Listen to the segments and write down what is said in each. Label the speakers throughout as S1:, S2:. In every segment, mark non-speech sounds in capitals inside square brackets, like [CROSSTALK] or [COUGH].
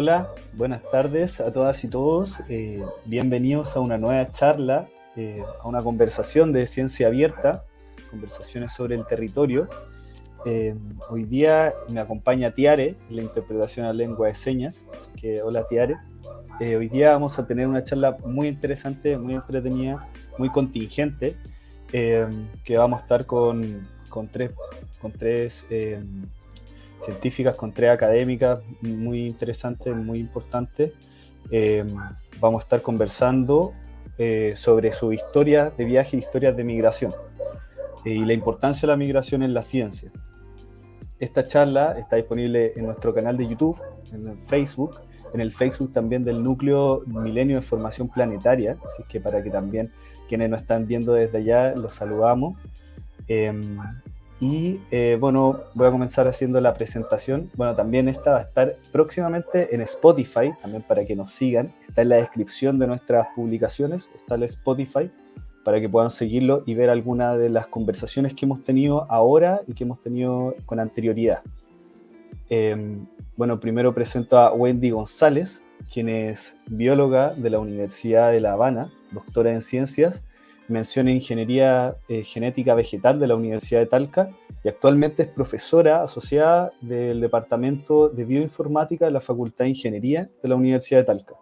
S1: Hola, buenas tardes a todas y todos. Eh, bienvenidos a una nueva charla, eh, a una conversación de ciencia abierta, conversaciones sobre el territorio. Eh, hoy día me acompaña Tiare, la interpretación a lengua de señas. Así que hola Tiare. hoy día vamos a tener una charla muy interesante, muy entretenida, muy contingente, que vamos a estar con, con tres, con tres científicas con tres académicas muy interesantes, muy importantes. Eh, vamos a estar conversando eh, sobre su historia de viaje y historias de migración eh, y la importancia de la migración en la ciencia. Esta charla está disponible en nuestro canal de YouTube, en el Facebook, en el Facebook también del Núcleo Milenio de Formación Planetaria, así que para que también quienes nos están viendo desde allá los saludamos. Y eh, bueno, voy a comenzar haciendo la presentación. Bueno, también esta va a estar próximamente en Spotify, también para que nos sigan. Está en la descripción de nuestras publicaciones, está el Spotify, para que puedan seguirlo y ver algunas de las conversaciones que hemos tenido ahora y que hemos tenido con anterioridad. Em, bueno, primero presento a Wendy González, quien es bióloga de la Universidad de La Habana, doctora en ciencias mención en Ingeniería eh, Genética Vegetal de la Universidad de Talca y actualmente es profesora asociada del Departamento de Bioinformática de la Facultad de Ingeniería de la Universidad de Talca.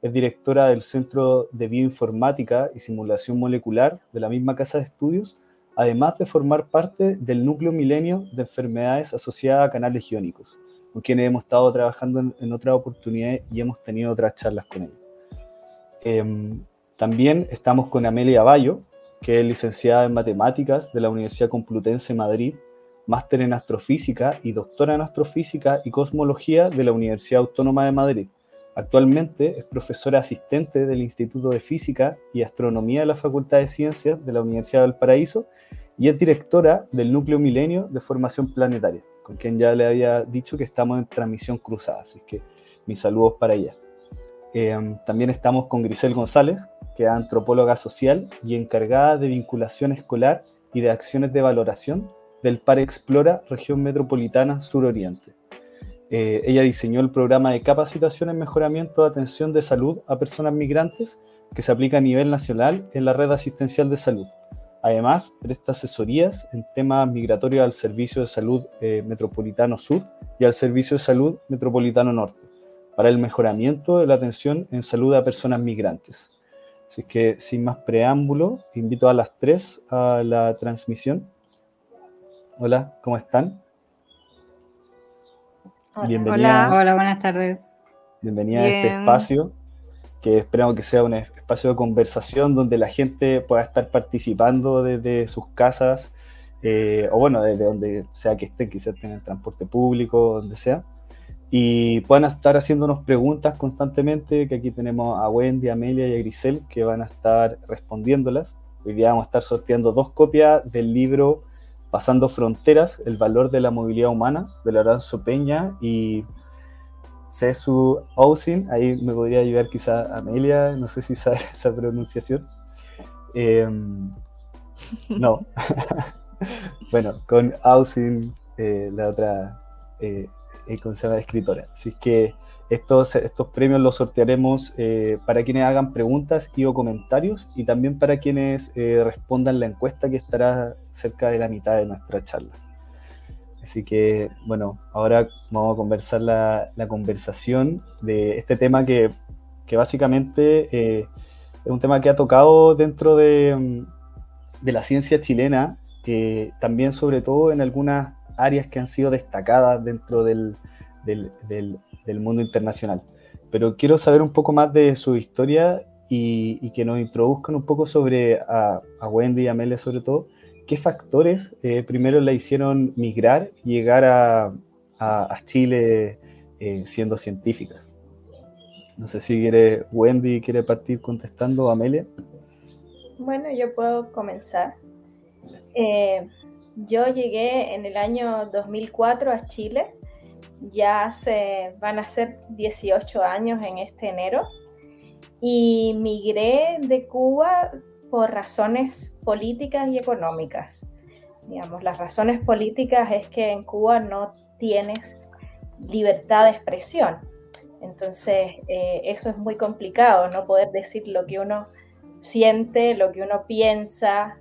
S1: Es directora del Centro de Bioinformática y Simulación Molecular de la misma casa de estudios, además de formar parte del núcleo milenio de enfermedades asociadas a canales iónicos, con quienes hemos estado trabajando en, en otras oportunidades y hemos tenido otras charlas con ellos. Em, también estamos con Amelia Bayo, que es licenciada en Matemáticas de la Universidad Complutense de Madrid, máster en Astrofísica y doctora en Astrofísica y Cosmología de la Universidad Autónoma de Madrid. Actualmente es profesora asistente del Instituto de Física y Astronomía de la Facultad de Ciencias de la Universidad del Paraíso y es directora del Núcleo Milenio de Formación Planetaria, con quien ya le había dicho que estamos en transmisión cruzada, así que mis saludos para ella. Eh, también estamos con Grisel González, que es antropóloga social y encargada de vinculación escolar y de acciones de valoración del PAR Explora Región Metropolitana Suroriente. Eh, ella diseñó el programa de capacitación en mejoramiento de atención de salud a personas migrantes que se aplica a nivel nacional en la red asistencial de salud. Además, presta asesorías en temas migratorios al Servicio de Salud eh, Metropolitano Sur y al Servicio de Salud Metropolitano Norte para el mejoramiento de la atención en salud a personas migrantes. Así que sin más preámbulo, invito a las tres a la transmisión. Hola, ¿cómo están?
S2: Hola, Hola, buenas tardes.
S1: Bienvenida a este espacio, que esperamos que sea un espacio de conversación donde la gente pueda estar participando desde sus casas, eh, o bueno, desde donde sea que estén, quizás en el transporte público, donde sea y puedan estar haciéndonos preguntas constantemente, que aquí tenemos a Wendy, a Amelia y a Grisel que van a estar respondiéndolas. Hoy día vamos a estar sorteando dos copias del libro Pasando Fronteras, el valor de la movilidad humana, de Lorenzo Peña y Cesu Ousin. Ahí me podría ayudar quizá Amelia, no sé si sabe [LAUGHS] esa pronunciación. Em, no. [LAUGHS] bueno, con Ousin, eh, la otra... Eh, eh, ¿cómo se llama? escritora. Así que estos, estos premios los sortearemos eh, para quienes hagan preguntas y o comentarios y también para quienes eh, respondan la encuesta que estará cerca de la mitad de nuestra charla. Así que, bueno, ahora vamos a conversar la, conversación de este tema que, que básicamente eh, es un tema que ha tocado dentro de, de la ciencia chilena, también sobre todo en algunas áreas que han sido destacadas dentro del, del, mundo internacional. Pero quiero saber un poco más de su historia y, que nos introduzcan un poco sobre a, Wendy y a Amelia sobre todo, qué factores eh, primero la hicieron migrar y llegar a, a, Chile eh, siendo científicas. No sé si quiere Wendy quiere partir contestando a Amelia.
S3: Bueno, yo puedo comenzar. Eh, yo llegué en el año 2004 a Chile, ya se van a ser 18 años en este enero, y migré de Cuba por razones políticas y económicas. Digamos, las razones políticas es que en Cuba no tienes libertad de expresión. Entonces, eh, eso es muy complicado, no poder decir lo que uno siente, lo que uno piensa,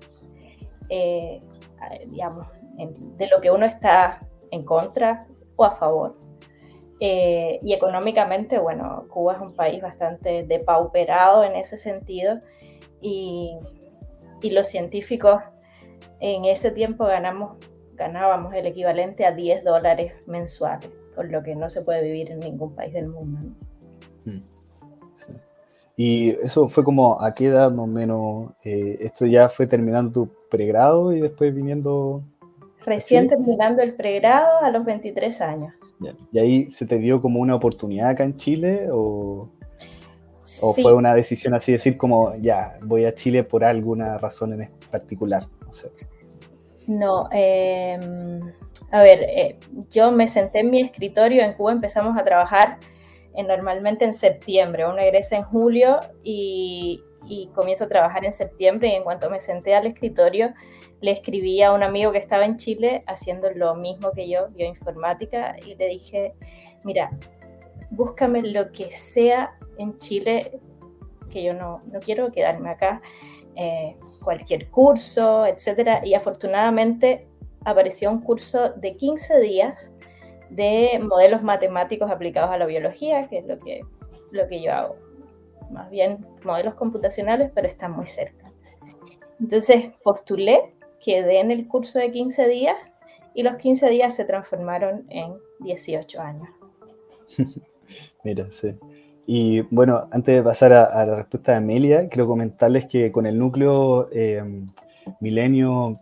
S3: eh, digamos, de lo que uno está en contra o a favor. Eh, y económicamente, bueno, Cuba es un país bastante depauperado en ese sentido y, y los científicos en ese tiempo ganamos, ganábamos el equivalente a 10 dólares mensuales, por lo que no se puede vivir en ningún país del mundo. Mm.
S1: Y eso fue como a qué edad más o menos, eh, esto ya fue terminando tu pregrado y después viniendo
S3: Recién terminando el pregrado a los 23 años.
S1: ¿Y ahí se te dio como una oportunidad acá en Chile o, o fue una decisión así decir como ya voy a Chile por alguna razón en particular? No, sé.
S3: no em, a ver, eh, yo me senté en mi escritorio en Cuba, empezamos a trabajar en, normalmente en septiembre, uno egresa en julio y, y comienzo a trabajar en septiembre y en cuanto me senté al escritorio le escribí a un amigo que estaba en Chile haciendo lo mismo que yo, bioinformática, y le dije, mira, búscame lo que sea en Chile, que yo no, no quiero quedarme acá, eh, cualquier curso, etcétera. Y afortunadamente apareció un curso de 15 días de modelos matemáticos aplicados a la biología, que es lo que, lo que yo hago. Más bien modelos computacionales, pero está muy cerca. Entonces postulé quedé en el curso de 15 días y los 15 días se transformaron en 18 años. [LAUGHS]
S1: Mira, sí. Y bueno, antes de pasar a, la respuesta de Amelia, quiero comentarles que con el núcleo eh, milenio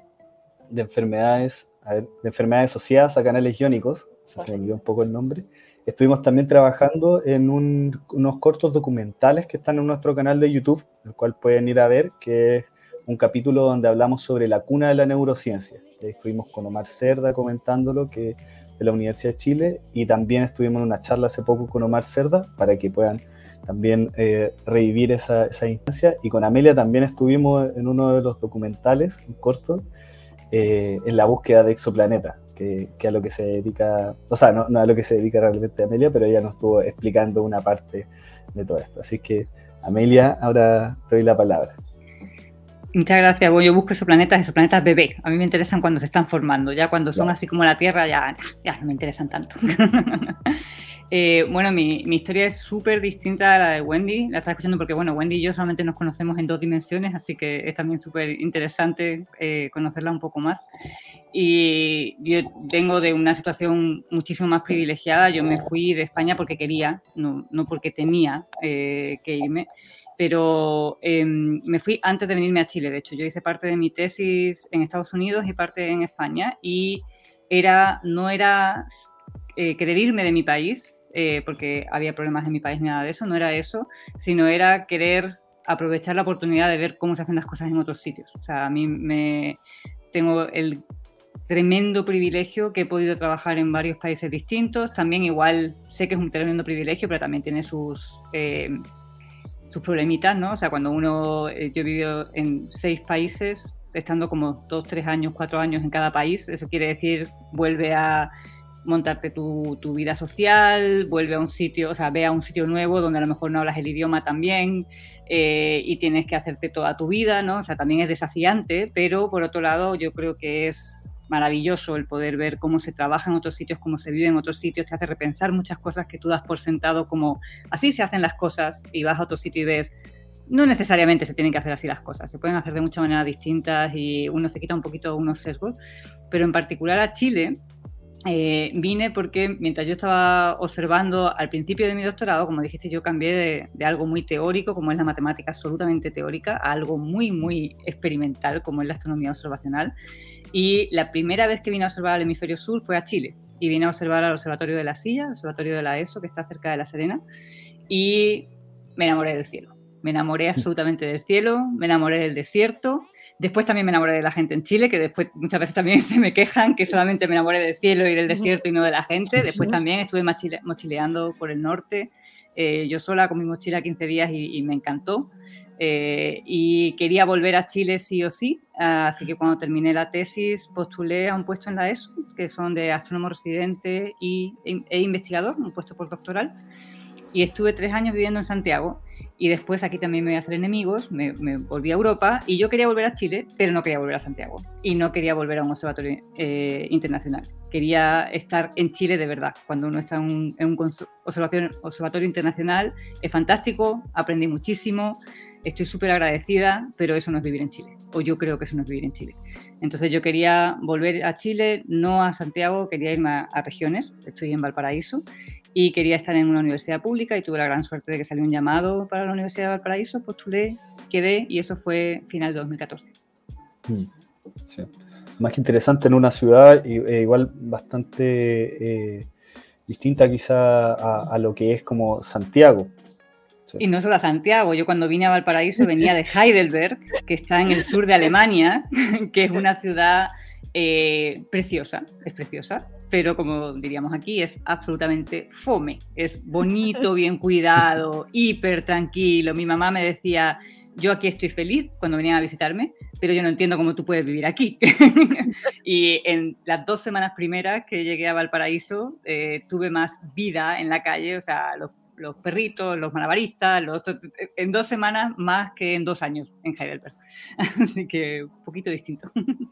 S1: de enfermedades, de enfermedades asociadas a canales iónicos, se me olvidó un poco el nombre, estuvimos también trabajando en unos cortos documentales que están en nuestro canal de YouTube, el cual pueden ir a ver, que es un capítulo donde hablamos sobre la cuna de la neurociencia. estuvimos con Omar Cerda comentándolo, que de la Universidad de Chile, y también estuvimos en una charla hace poco con Omar Cerda para que puedan también eh, revivir esa, esa, instancia. Y con Amelia también estuvimos en uno de los documentales, un corto, eh, en la búsqueda de exoplaneta, que, a lo que se dedica, o sea, no, no a lo que se dedica realmente Amelia, pero ella nos estuvo explicando una parte de todo esto. Así que, Amelia, ahora te doy la palabra.
S2: Muchas gracias. yo busco esos planetas, esos planetas bebé. A mí me interesan cuando se están formando. Ya cuando son así como la Tierra, ya, ya no me interesan tanto. [LAUGHS] Eh, bueno, mi, historia es súper distinta a la de Wendy. La estaba escuchando porque, bueno, Wendy y yo solamente nos conocemos en dos dimensiones, así que es también súper interesante eh, conocerla un poco más. Y yo vengo de una situación muchísimo más privilegiada. Yo me fui de España porque quería, no, no porque tenía eh, que irme pero em, me fui antes de venirme a Chile, de hecho. Yo hice parte de mi tesis en Estados Unidos y parte en España y era, no era eh, querer irme de mi país, eh, porque había problemas en mi país, nada de eso, no era eso, sino era querer aprovechar la oportunidad de ver cómo se hacen las cosas en otros sitios. O sea, a mí me tengo el tremendo privilegio que he podido trabajar en varios países distintos. También igual sé que es un tremendo privilegio, pero también tiene sus... Sus problemitas, ¿no? O sea, cuando uno, eh, yo he vivido en seis países, estando como dos, tres años, cuatro años en cada país, eso quiere decir, vuelve a montarte tu, tu, vida social, vuelve a un sitio, o sea, ve a un sitio nuevo donde a lo mejor no hablas el idioma también eh, y tienes que hacerte toda tu vida, ¿no? O sea, también es desafiante, pero por otro lado yo creo que es maravilloso el poder ver cómo se trabaja en otros sitios, cómo se vive en otros sitios, te hace repensar muchas cosas que tú das por sentado como así se hacen las cosas y vas a otro sitio y ves, no necesariamente se tienen que hacer así las cosas, se pueden hacer de muchas maneras distintas y uno se quita un poquito unos sesgos, pero en particular a Chile eh, vine porque mientras yo estaba observando al principio de mi doctorado, como dijiste, yo cambié de, de, algo muy teórico, como es la matemática absolutamente teórica, a algo muy, muy experimental, como es la astronomía observacional. Y la primera vez que vine a observar al hemisferio sur fue a Chile. Y vine a observar al Observatorio de la Silla, el Observatorio de la ESO, que está cerca de La Serena. Y me enamoré del cielo. Me enamoré [LAUGHS] absolutamente del cielo, me enamoré del desierto. Después también me enamoré de la gente en Chile, que después muchas veces también [LAUGHS] se me quejan que solamente me enamoré del cielo y del desierto y no de la gente. Después también estuve mochileando por el norte, eh, yo sola con mi mochila 15 días y, y me encantó. Eh, y quería volver a Chile sí o sí, así que cuando terminé la tesis postulé a un puesto en la ESO, que son de astrónomo residente y, e investigador, un puesto postdoctoral. y estuve tres años viviendo en Santiago y después aquí también me voy a hacer enemigos, me, volví a Europa y yo quería volver a Chile, pero no quería volver a Santiago y no quería volver a un observatorio eh, internacional. Quería estar en Chile de verdad. Cuando uno está en un, observatorio, observatorio internacional es fantástico, aprendí muchísimo, estoy súper agradecida, pero eso no es vivir en Chile, o yo creo que eso no es vivir en Chile. Entonces yo quería volver a Chile, no a Santiago, quería irme a, regiones, estoy en Valparaíso, y quería estar en una universidad pública y tuve la gran suerte de que salió un llamado para la Universidad de Valparaíso, postulé, quedé y eso fue final de 2014. Mm,
S1: sí. Más que interesante en una ciudad eh, igual bastante eh, distinta quizá a, lo que es como Santiago.
S2: Y no solo a Santiago, yo cuando vine a Valparaíso venía de Heidelberg, que está en el sur de Alemania, [LAUGHS] que es una ciudad eh, preciosa, es preciosa, pero como diríamos aquí, es absolutamente fome. Es bonito, bien cuidado, hiper tranquilo. Mi mamá me decía, yo aquí estoy feliz cuando venían a visitarme, pero yo no entiendo cómo tú puedes vivir aquí. [LAUGHS] y en las dos semanas primeras que llegué a Valparaíso, eh, tuve más vida en la calle, o sea, los, los perritos, los malabaristas, los, en dos semanas más que en dos años en Heidelberg. [LAUGHS] Así que un poquito distinto. [LAUGHS]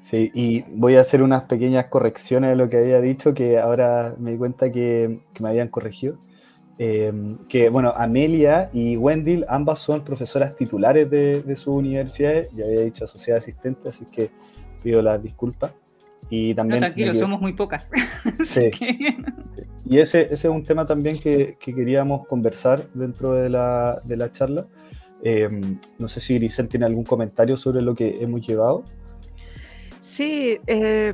S1: Sí, y voy a hacer unas pequeñas correcciones de lo que había dicho, que ahora me di cuenta que, me habían corregido. Em, que, bueno, Amelia y Wendell, ambas son profesoras titulares de, de sus universidades, ya había dicho asociada asistente, así que pido las disculpas. Y también,
S2: no, tranquilo, somos muy pocas. [LAUGHS]
S1: Sí. Y ese, ese, es un tema también que, que queríamos conversar dentro de la, de la charla. Em, no sé si Grisel tiene algún comentario sobre lo que hemos llevado.
S4: Sí, eh,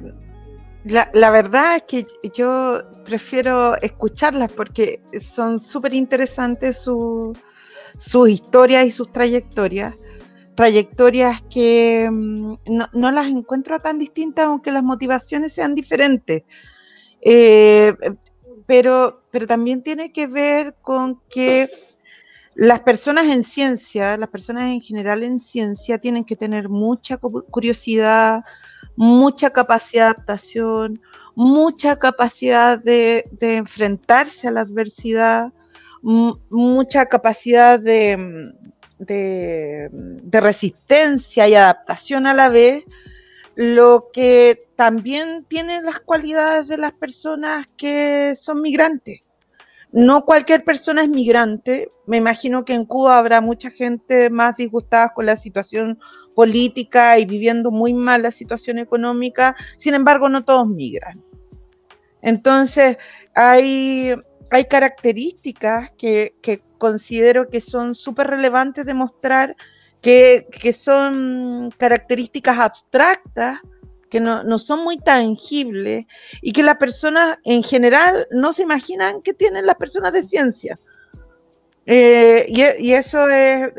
S4: la, verdad es que yo prefiero escucharlas porque son súper interesantes sus historias y sus trayectorias. Trayectorias que mm, no, las encuentro tan distintas, aunque las motivaciones sean diferentes. Eh, pero, pero también tiene que ver con que las personas en ciencia, las personas en general en ciencia, tienen que tener mucha curiosidad, mucha capacidad de adaptación, mucha capacidad de, enfrentarse a la adversidad, mucha capacidad de, resistencia y adaptación a la vez, lo que también tienen las cualidades de las personas que son migrantes. No cualquier persona es migrante. Me imagino que en Cuba habrá mucha gente más disgustada con la situación política y viviendo muy mal la situación económica. Sin embargo, no todos migran. Entonces, hay, hay características que, considero que son súper relevantes de mostrar, que, son características abstractas que no, son muy tangibles y que las personas en general no se imaginan que tienen las personas de ciencia. Eh, y, eso es,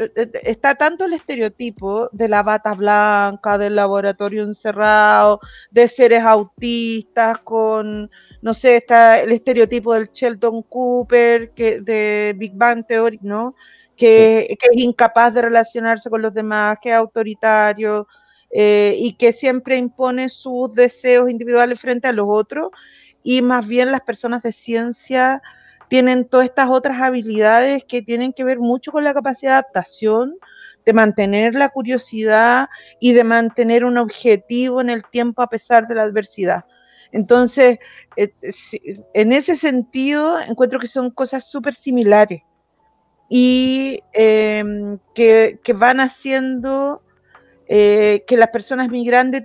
S4: está tanto el estereotipo de la bata blanca, del laboratorio encerrado, de seres autistas, con, no sé, está el estereotipo del Sheldon Cooper, que, de Big Bang Theory, ¿no? Que, que es incapaz de relacionarse con los demás, que es autoritario, eh, y que siempre impone sus deseos individuales frente a los otros y más bien las personas de ciencia tienen todas estas otras habilidades que tienen que ver mucho con la capacidad de adaptación, de mantener la curiosidad y de mantener un objetivo en el tiempo a pesar de la adversidad. Entonces, eh, en ese sentido, encuentro que son cosas súper similares y em, que, que, van haciendo eh, que las personas migrantes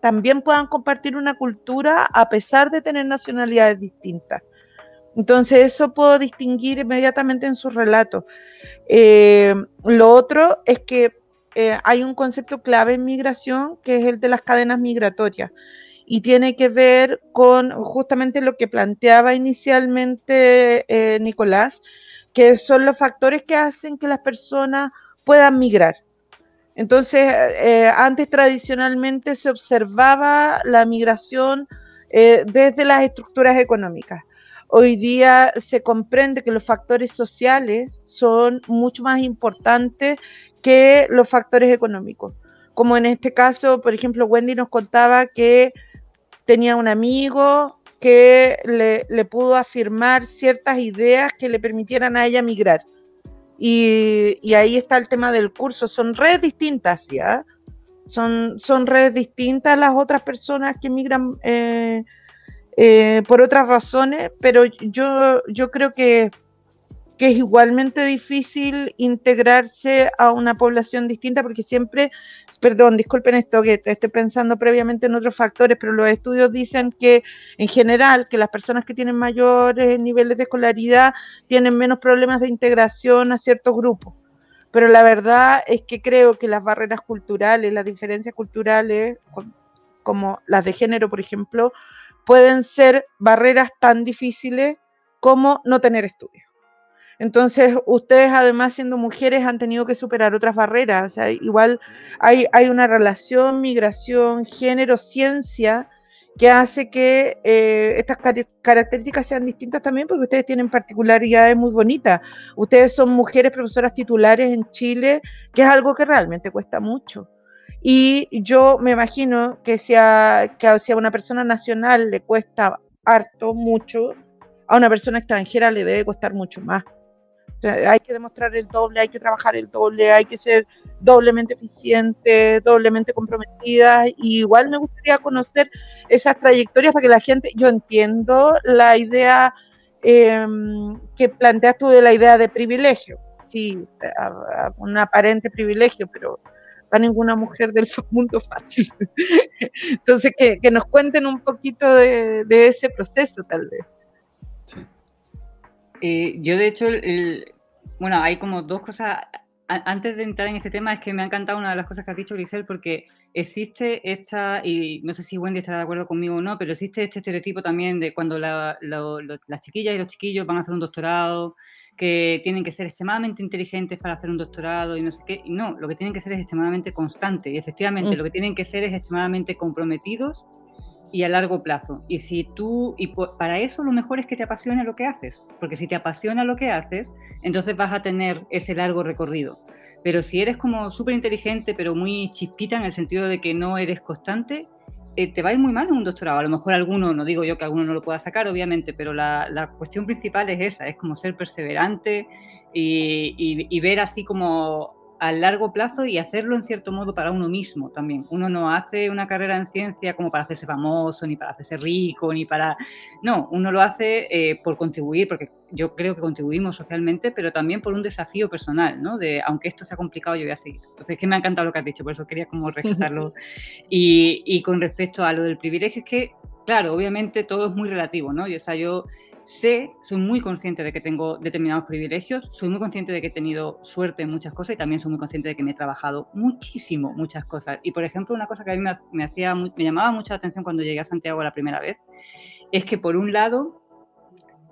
S4: también puedan compartir una cultura a pesar de tener nacionalidades distintas. Entonces eso puedo distinguir inmediatamente en sus relatos. Eh, lo otro es que eh, hay un concepto clave en migración que es el de las cadenas migratorias y tiene que ver con justamente lo que planteaba inicialmente Nicolás, que son los factores que hacen que las personas puedan migrar. Entonces, eh, antes tradicionalmente se observaba la migración eh, desde las estructuras económicas. Hoy día se comprende que los factores sociales son mucho más importantes que los factores económicos. Como en este caso, por ejemplo, Wendy nos contaba que tenía un amigo que le, pudo afirmar ciertas ideas que le permitieran a ella migrar. Y, y ahí está el tema del curso. Son redes distintas, ¿ya? Son, son redes distintas las otras personas que migran eh, eh, por otras razones, pero yo, yo creo que, que, es igualmente difícil integrarse a una población distinta porque siempre, perdón, disculpen esto que estoy pensando previamente en otros factores, pero los estudios dicen que en general que las personas que tienen mayores niveles de escolaridad tienen menos problemas de integración a ciertos grupos pero la verdad es que creo que las barreras culturales, las diferencias culturales, como las de género, por ejemplo, pueden ser barreras tan difíciles como no tener estudios. Entonces, ustedes además siendo mujeres han tenido que superar otras barreras. O sea, igual hay, hay una relación, migración, género, ciencia, que hace que eh, estas características sean distintas también porque ustedes tienen particularidades muy bonitas. Ustedes son mujeres profesoras titulares en Chile, que es algo que realmente cuesta mucho. Y yo me imagino que si a, que si a una persona nacional le cuesta harto, mucho, a una persona extranjera le debe costar mucho más hay que demostrar el doble, hay que trabajar el doble, hay que ser doblemente eficiente, doblemente comprometida. Y igual me gustaría conocer esas trayectorias para que la gente, yo entiendo la idea em, que planteas tú de la idea de privilegio, sí, un aparente privilegio, pero para ninguna mujer del [LAUGHS] mundo fácil. Entonces, que, nos cuenten un poquito de, ese proceso, tal vez.
S2: Eh, yo, de hecho, el, bueno, hay como dos cosas. Antes de entrar en este tema, es que me ha encantado una de las cosas que has dicho, Grisel, porque existe esta, y no sé si Wendy estará de acuerdo conmigo o no, pero existe este estereotipo también de cuando las chiquillas y los chiquillos van a hacer un doctorado, que tienen que ser extremadamente inteligentes para hacer un doctorado y no sé qué. No, lo que tienen que ser es extremadamente constante. Y efectivamente, mm. lo que tienen que ser es extremadamente comprometidos y a largo plazo. Y si tú, y para eso lo mejor es que te apasione lo que haces, porque si te apasiona lo que haces, entonces vas a tener ese largo recorrido. Pero si eres como súper inteligente, pero muy chispita en el sentido de que no eres constante, eh, te va a ir muy mal un doctorado. A lo mejor alguno, no digo yo que alguno no lo pueda sacar, obviamente, pero la, la cuestión principal es esa, es como ser perseverante y, y ver así como a largo plazo y hacerlo en cierto modo para uno mismo también. Uno no hace una carrera en ciencia como para hacerse famoso, ni para hacerse rico, ni para... No, uno lo hace eh, por contribuir, porque yo creo que contribuimos socialmente, pero también por un desafío personal, ¿no? De, aunque esto sea complicado, yo voy a seguir. Entonces, es que me ha encantado lo que has dicho, por eso quería como rescatarlo. [LAUGHS] y, y con respecto a lo del privilegio, es que, claro, obviamente todo es muy relativo, ¿no? Y, o sea, yo sé, soy muy consciente de que tengo determinados privilegios, soy muy consciente de que he tenido suerte en muchas cosas y también soy muy consciente de que me he trabajado muchísimo, muchas cosas. Y por ejemplo, una cosa que a mí me, hacía, me llamaba mucho la atención cuando llegué a Santiago la primera vez, es que por un lado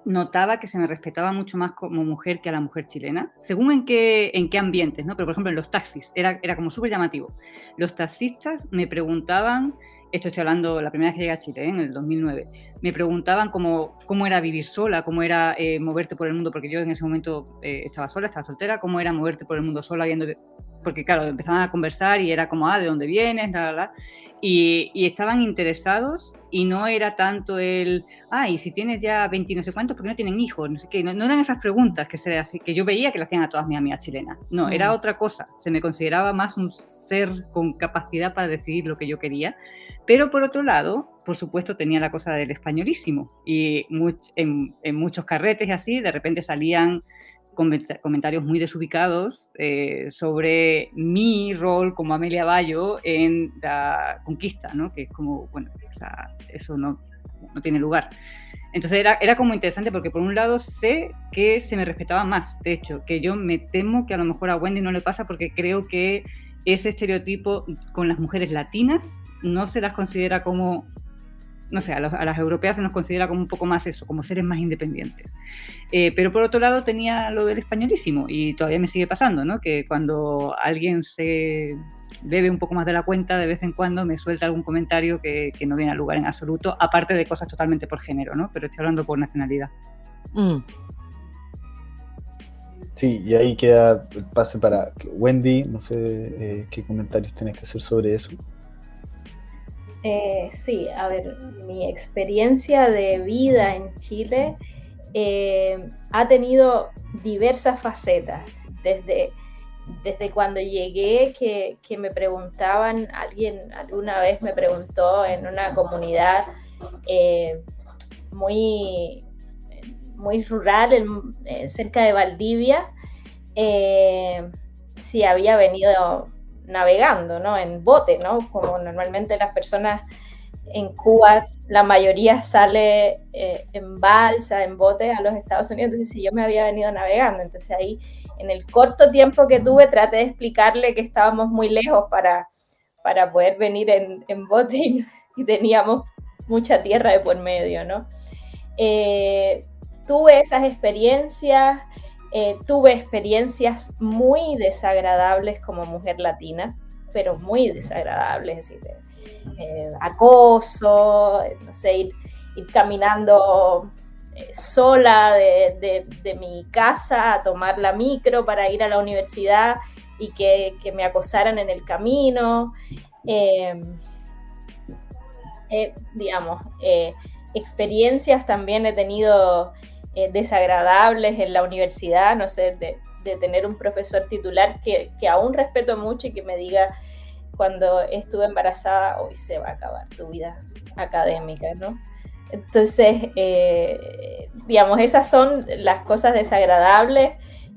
S2: notaba que se me respetaba mucho más como mujer que a la mujer chilena, según en qué, en qué ambientes, ¿no? Pero por ejemplo en los taxis, era, era como súper llamativo. Los taxistas me preguntaban esto estoy hablando la primera vez que llegué a Chile, ¿eh? en el 2009, me preguntaban cómo, cómo era vivir sola, cómo era eh, moverte por el mundo, porque yo en ese momento eh, estaba sola, estaba soltera, cómo era moverte por el mundo sola, viendo porque claro, empezaban a conversar y era como, ah, ¿de dónde vienes? Nada, y, y, estaban interesados y no era tanto el, ah, y si tienes ya 20 no sé cuántos, ¿por qué no tienen hijos? No sé qué, no, eran esas preguntas que, se, que yo veía que le hacían a todas mis amigas chilenas, no, era mm. otra cosa, se me consideraba más un ser con capacidad para decidir lo que yo quería, pero por otro lado, por supuesto, tenía la cosa del españolísimo y en, en muchos carretes y así, de repente salían comentarios muy desubicados eh, sobre mi rol como Amelia Bayo en la conquista, ¿no? que es como, bueno, o sea, eso no, no tiene lugar. Entonces era, era como interesante porque por un lado sé que se me respetaba más, de hecho, que yo me temo que a lo mejor a Wendy no le pasa porque creo que ese estereotipo con las mujeres latinas no se las considera como no sé, a, las europeas se nos considera como un poco más eso, como seres más independientes. Eh, pero por otro lado tenía lo del españolísimo y todavía me sigue pasando, ¿no? Que cuando alguien se bebe un poco más de la cuenta, de vez en cuando me suelta algún comentario que, no viene a lugar en absoluto, aparte de cosas totalmente por género, ¿no? Pero estoy hablando por nacionalidad. Mm.
S1: Sí, y ahí queda el pase para Wendy, no sé eh, qué comentarios tienes que hacer sobre eso.
S3: Eh, sí, a ver, mi experiencia de vida en Chile eh, ha tenido diversas facetas. Desde, desde cuando llegué, que, me preguntaban, alguien alguna vez me preguntó en una comunidad eh, muy, muy rural, cerca de Valdivia, si había venido navegando, ¿no? En bote, ¿no? Como normalmente las personas en Cuba, la mayoría sale eh, en balsa, en bote a los Estados Unidos, entonces si yo me había venido navegando, entonces ahí en el corto tiempo que tuve traté de explicarle que estábamos muy lejos para, para poder venir en, bote [LAUGHS] y, teníamos mucha tierra de por medio, ¿no? Eh, tuve esas experiencias, eh, tuve experiencias muy desagradables como mujer latina, pero muy desagradables, es decir, eh, acoso, no sé, ir, caminando eh, sola de, mi casa a tomar la micro para ir a la universidad y que, me acosaran en el camino. Em, digamos, experiencias también he tenido eh, desagradables en la universidad, no sé, de, tener un profesor titular que, aún respeto mucho y que me diga cuando estuve embarazada, hoy se va a acabar tu vida académica, ¿no? Entonces, eh, digamos, esas son las cosas desagradables.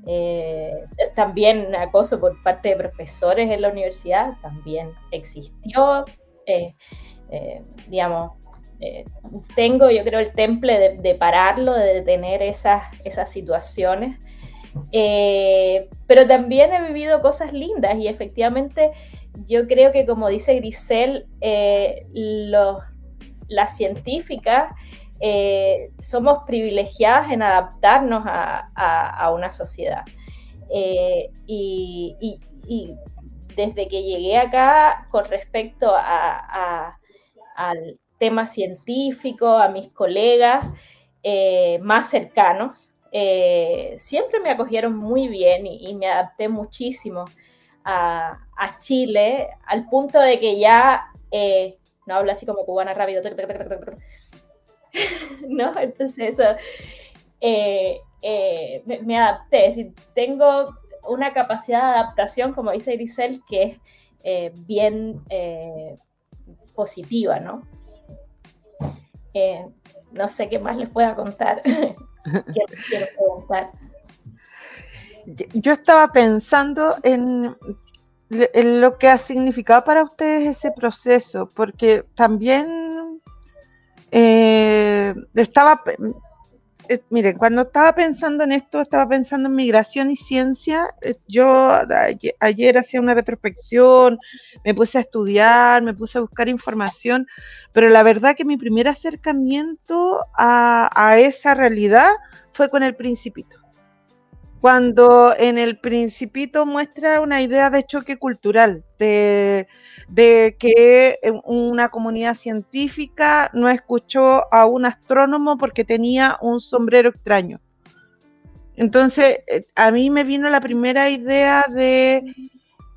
S3: Eh, también acoso por parte de profesores en la universidad también existió. digamos, eh, tengo, yo creo, el temple de, pararlo, de detener esas, esas situaciones. Eh, pero también he vivido cosas lindas y efectivamente yo creo que como dice Grisel, eh, las científicas somos privilegiadas en adaptarnos a, una sociedad. Y, desde que llegué acá con respecto a, al tema científico, a mis colegas eh, más cercanos. Eh, siempre me acogieron muy bien y, me adapté muchísimo a, Chile, al punto de que ya, eh, no hablo así como cubana rápido, [LAUGHS] ¿no? Entonces eso, me, adapté, es tengo una capacidad de adaptación, como dice Grisel, que es bien positiva, ¿no? No sé qué más les pueda contar. [LAUGHS]
S4: Yo estaba pensando en, lo que ha significado para ustedes ese proceso, porque también eh, estaba eh, miren, cuando estaba pensando en esto, estaba pensando en migración y ciencia. Eh, yo ayer, hacía una retrospección, me puse a estudiar, me puse a buscar información, pero la verdad que mi primer acercamiento a esa realidad fue con el principito cuando en el principito muestra una idea de choque cultural, de, que una comunidad científica no escuchó a un astrónomo porque tenía un sombrero extraño. Entonces, eh, a mí me vino la primera idea de,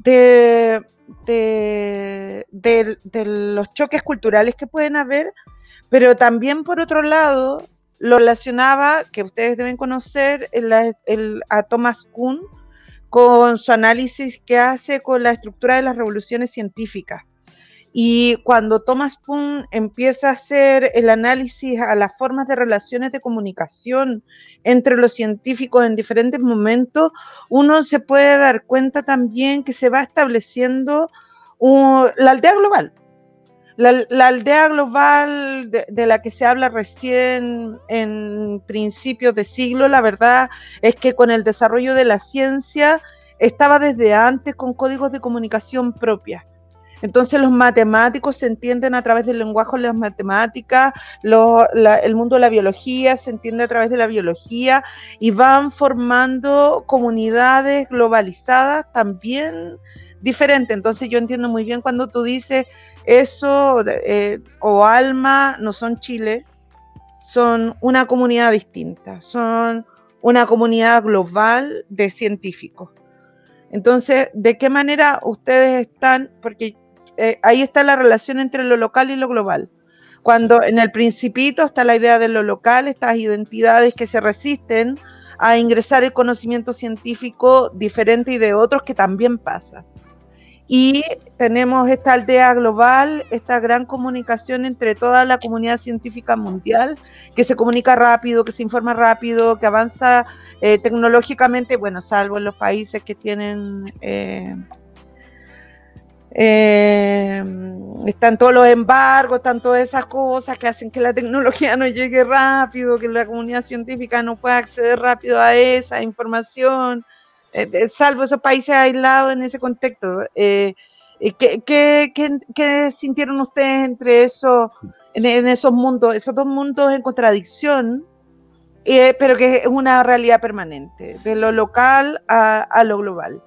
S4: de, de los choques culturales que pueden haber, pero también por otro lado, lo relacionaba, que ustedes deben conocer, el, a Thomas Kuhn con su análisis que hace con la estructura de las revoluciones científicas. Y cuando Thomas Kuhn empieza a hacer el análisis a las formas de relaciones de comunicación entre los científicos en diferentes momentos, uno se puede dar cuenta también que se va estableciendo la aldea global. La, aldea global de, la que se habla recién en principios de siglo, la verdad es que con el desarrollo de la ciencia estaba desde antes con códigos de comunicación propios. Entonces los matemáticos se entienden a través del lenguaje de las matemáticas, el mundo de la biología se entiende a través de la biología y van formando comunidades globalizadas también diferentes. Entonces yo entiendo muy bien cuando tú dices eso eh, o Alma no son Chile, son una comunidad distinta, son una comunidad global de científicos. Entonces, ¿de qué manera ustedes están? Porque eh, ahí está la relación entre lo local y lo global. Cuando en el principito está la idea de lo local, estas identidades que se resisten a ingresar el conocimiento científico diferente y de otros que también pasa. Y tenemos esta aldea global, esta gran comunicación entre toda la comunidad científica mundial, que se comunica rápido, que se informa rápido, que avanza eh, tecnológicamente, bueno, salvo en los países que tienen... Eh, eh, están todos los embargos, están todas esas cosas que hacen que la tecnología no llegue rápido, que la comunidad científica no pueda acceder rápido a esa información. Eh, salvo esos países aislados en ese contexto. Eh, eh, ¿qué, sintieron ustedes entre esos, en, esos mundos, esos dos mundos en contradicción, pero que es una realidad permanente, de lo local a, lo global?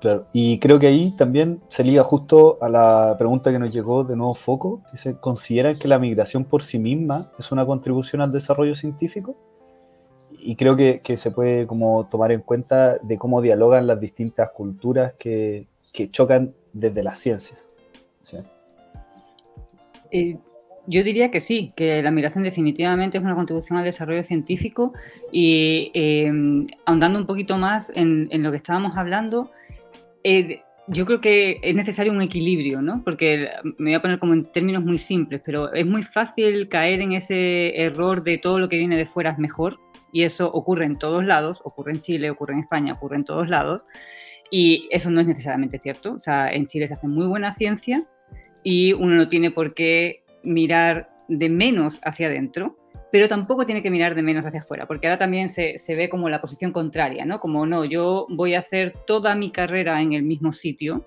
S1: Claro, y creo que ahí también se liga justo a la pregunta que nos llegó de nuevo Foco, que se considera que la migración por sí misma es una contribución al desarrollo científico y creo que, se puede como tomar en cuenta de cómo dialogan las distintas culturas que, chocan desde las ciencias.
S2: Eh, yo diría que sí, que la migración definitivamente es una contribución al desarrollo científico y em, ahondando un poquito más en, lo que estábamos hablando, eh, yo creo que es necesario un equilibrio, ¿no? Porque me voy a poner como en términos muy simples, pero es muy fácil caer en ese error de todo lo que viene de fuera es mejor y eso ocurre en todos lados, ocurre en Chile, ocurre en España, ocurre en todos lados. Y eso no es necesariamente cierto. O sea, en Chile se hace muy buena ciencia y uno no tiene por qué mirar de menos hacia adentro, pero tampoco tiene que mirar de menos hacia afuera, porque ahora también se, se, ve como la posición contraria, ¿no? Como no, yo voy a hacer toda mi carrera en el mismo sitio,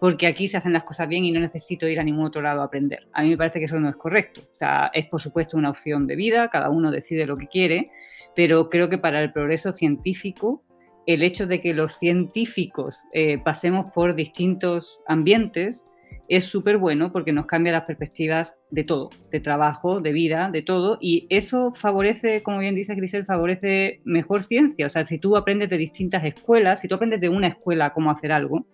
S2: porque aquí se hacen las cosas bien y no necesito ir a ningún otro lado a aprender. A mí me parece que eso no es correcto. O sea, es por supuesto una opción de vida, cada uno decide lo que quiere, pero creo que para el progreso científico, el hecho de que los científicos eh, pasemos por distintos ambientes es súper bueno porque nos cambia las perspectivas de todo, de trabajo, de vida, de todo, y eso favorece, como bien dice Grisel, favorece mejor ciencia. O sea, si tú aprendes de distintas escuelas, si tú aprendes de una escuela cómo hacer algo,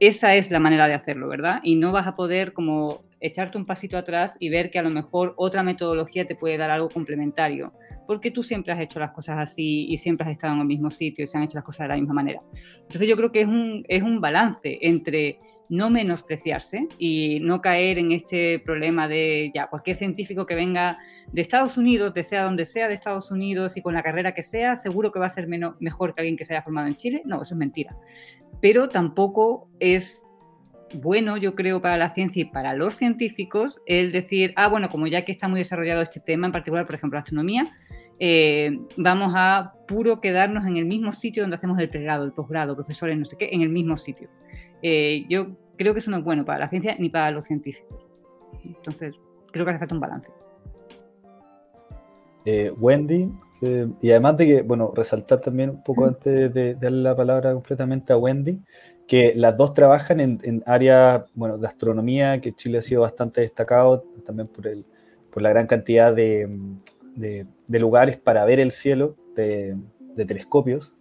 S2: esa es la manera de hacerlo, ¿verdad? Y no vas a poder como echarte un pasito atrás y ver que a lo mejor otra metodología te puede dar algo complementario porque tú siempre has hecho las cosas así y siempre has estado en el mismo sitio y se han hecho las cosas de la misma manera. Entonces yo creo que es un, es un balance entre no menospreciarse y no caer en este problema de ya cualquier científico que venga de Estados Unidos, de sea donde sea de Estados Unidos y con la carrera que sea, seguro que va a ser menos, mejor que alguien que se haya formado en Chile. No, eso es mentira. Pero tampoco es bueno, yo creo, para la ciencia y para los científicos el decir, ah, bueno, como ya que está muy desarrollado este tema, en particular, por ejemplo, la astronomía, eh, vamos a puro quedarnos en el mismo sitio donde hacemos el pregrado, el posgrado, profesores, no sé qué, en el mismo sitio. Eh, yo creo que eso no es bueno para la ciencia ni para los científicos. Entonces, creo que hace falta un balance.
S1: Eh, Wendy, y además de que, bueno, resaltar también un poco antes de, darle la palabra completamente a Wendy, que las dos trabajan en, áreas, bueno, de astronomía, que Chile ha sido bastante destacado también por, el, por la gran cantidad de, de, lugares para ver el cielo, de, telescopios.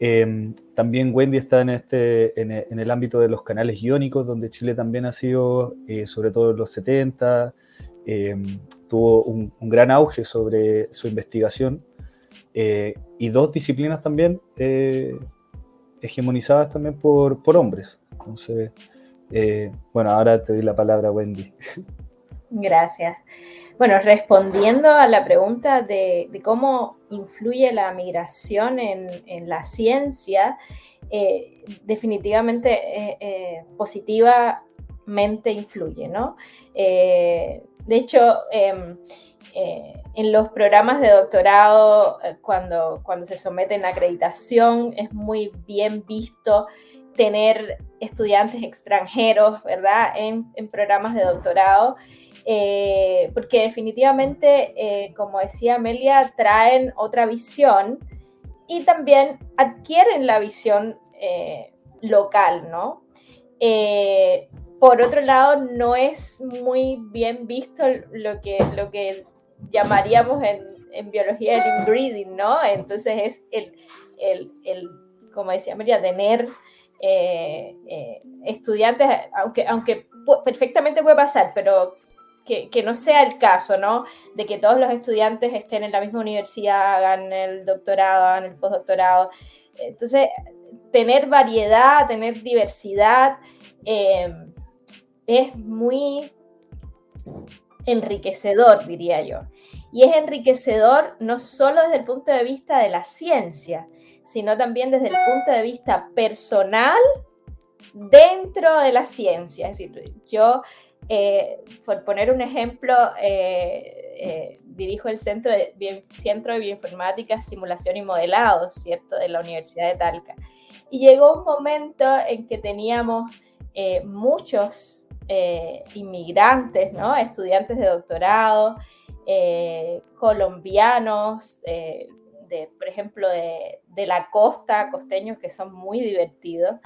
S1: Em, también Wendy está en, este, en, el ámbito de los canales iónicos, donde Chile también ha sido, eh, sobre todo en los 70, em, tuvo un, gran auge sobre su investigación. Eh, y dos disciplinas también eh, hegemonizadas también por, por hombres. Entonces, bueno, ahora te doy la palabra, Wendy.
S3: Gracias. Bueno, respondiendo a la pregunta de, cómo influye la migración en, la ciencia, eh, definitivamente eh, eh, positivamente influye, ¿no? de hecho, em, en los programas de doctorado, cuando, cuando se someten a acreditación, es muy bien visto tener estudiantes extranjeros, ¿verdad?, en, en programas de doctorado. Eh, porque definitivamente, eh, como decía Amelia, traen otra visión y también adquieren la visión eh, local, ¿no? por otro lado, no es muy bien visto lo que, lo que llamaríamos en, biología el inbreeding, ¿no? Entonces es el, el, el como decía Amelia, tener estudiantes, aunque, aunque perfectamente puede pasar, pero que, que, no sea el caso, ¿no? De que todos los estudiantes estén en la misma universidad, hagan el doctorado, hagan el postdoctorado. Entonces, tener variedad, tener diversidad eh, es muy enriquecedor, diría yo. Y es enriquecedor no solo desde el punto de vista de la ciencia, sino también desde el punto de vista personal dentro de la ciencia. Es decir, yo, eh, por poner un ejemplo, eh, dirijo el Centro de, Centro de Bioinformática, Simulación y Modelado, ¿cierto?, de la Universidad de Talca. Y llegó un momento en que teníamos eh, muchos eh, inmigrantes, ¿no? estudiantes de doctorado, eh, colombianos, de, por ejemplo, de, la costa, costeños que son muy divertidos.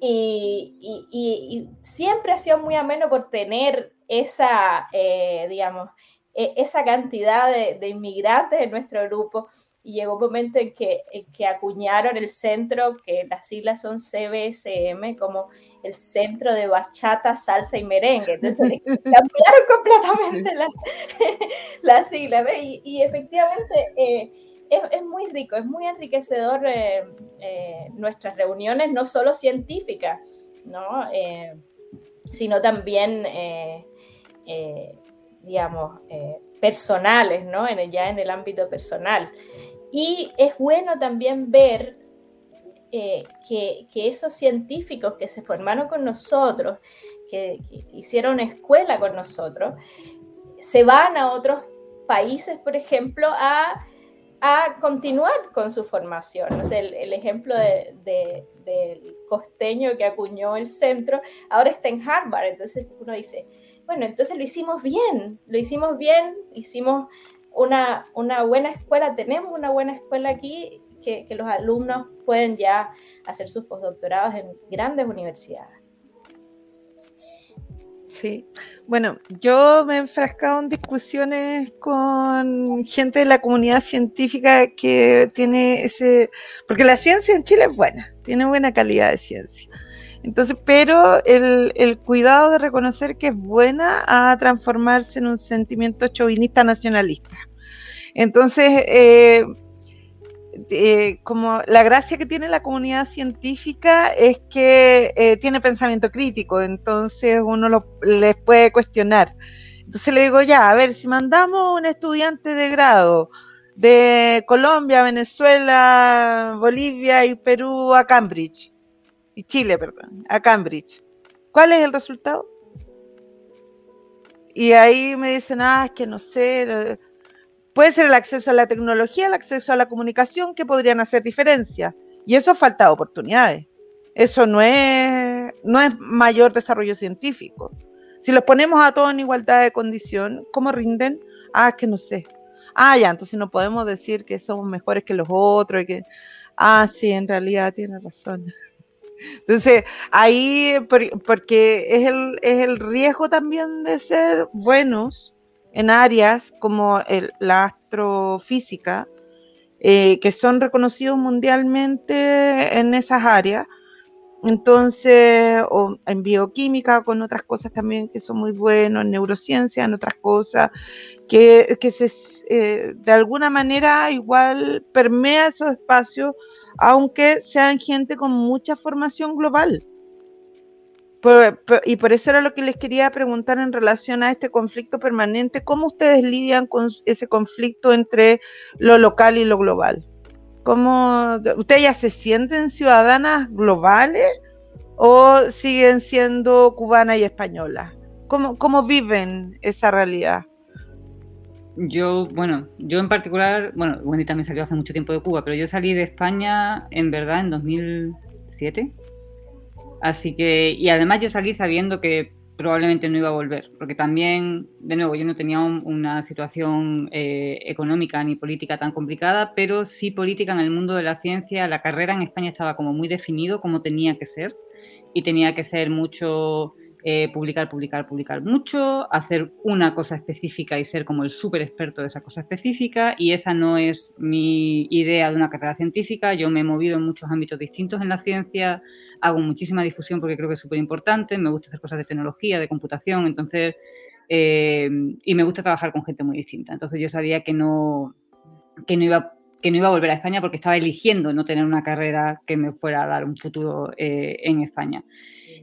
S3: Y, siempre ha sido muy ameno por tener esa, digamos, e, esa cantidad de, de, inmigrantes en nuestro grupo y llegó un momento en que, que acuñaron el centro, que las siglas son CBSM, como el centro de bachata, salsa y merengue. Entonces [LAUGHS] cambiaron completamente las la [LAUGHS] siglas. Y, y, efectivamente eh, es, es, muy rico, es muy enriquecedor eh, eh, nuestras reuniones, no solo científicas, ¿no? sino también, digamos, personales, ¿no? Ya en el ámbito personal. Y es bueno también ver eh, que, esos científicos que se formaron con nosotros, que, hicieron escuela con nosotros, se van a otros países, por ejemplo, a, continuar con su formación. el, ejemplo del costeño que acuñó el centro, ahora está en Harvard. Entonces uno dice, bueno, entonces lo hicimos bien, lo hicimos bien, hicimos una, buena escuela, tenemos una buena escuela aquí que, los alumnos pueden ya hacer sus postdoctorados en grandes universidades.
S4: Sí, bueno, yo me he enfrascado en discusiones con gente de la comunidad científica que tiene ese, porque la ciencia en Chile es buena, tiene buena calidad de ciencia. Entonces, pero el, el, cuidado de reconocer que es buena a transformarse en un sentimiento chauvinista nacionalista. Entonces, eh, eh, como la gracia que tiene la comunidad científica es que eh, tiene pensamiento crítico, entonces uno lo, les puede cuestionar. Entonces le digo, ya, a ver, si mandamos un estudiante de grado de Colombia, Venezuela, Bolivia y Perú a Cambridge, y Chile, perdón, a Cambridge. ¿Cuál es el resultado? Y ahí me dicen, ah, es que no sé, puede ser el acceso a la tecnología, el acceso a la comunicación que podrían hacer diferencia. Y eso falta oportunidades. Eso no es, no es mayor desarrollo científico. Si los ponemos a todos en igualdad de condición, ¿cómo rinden? Ah, es que no sé. Ah, ya, entonces no podemos decir que somos mejores que los otros. Y que... Ah, sí, en realidad tiene razón. Entonces, ahí, porque es el, es el riesgo también de ser buenos en áreas como la astrofísica, eh, que son reconocidos mundialmente en esas áreas. Entonces, o en bioquímica, con otras cosas también que son muy buenos, en neurociencia, en otras cosas, que, que se, eh, de alguna manera igual permea esos espacios aunque sean gente con mucha formación global. y por eso era lo que les quería preguntar en relación a este conflicto permanente, ¿cómo ustedes lidian con ese conflicto entre lo local y lo global? ¿Cómo, ¿Ustedes ya se sienten ciudadanas globales o siguen siendo cubanas y españolas? ¿Cómo, cómo viven esa realidad?
S2: Yo, bueno, yo en particular, bueno, Wendy también salió hace mucho tiempo de Cuba, pero yo salí de España en verdad en 2007. Así que, y además yo salí sabiendo que probablemente no iba a volver, porque también, de nuevo, yo no tenía una situación eh, económica ni política tan complicada, pero sí política en el mundo de la ciencia. La carrera en España estaba como muy definido como tenía que ser, y tenía que ser mucho eh, publicar, publicar, publicar mucho, hacer una cosa específica y ser como el súper experto de esa cosa específica. Y esa no es mi idea de una carrera científica. Yo me he movido en muchos ámbitos distintos en la ciencia, hago muchísima difusión porque creo que es súper importante, me gusta hacer cosas de tecnología, de computación, entonces, eh, y me gusta trabajar con gente muy distinta. Entonces yo sabía que no, que no iba que no iba a volver a España porque estaba eligiendo no tener una carrera que me fuera a dar un futuro eh, en España.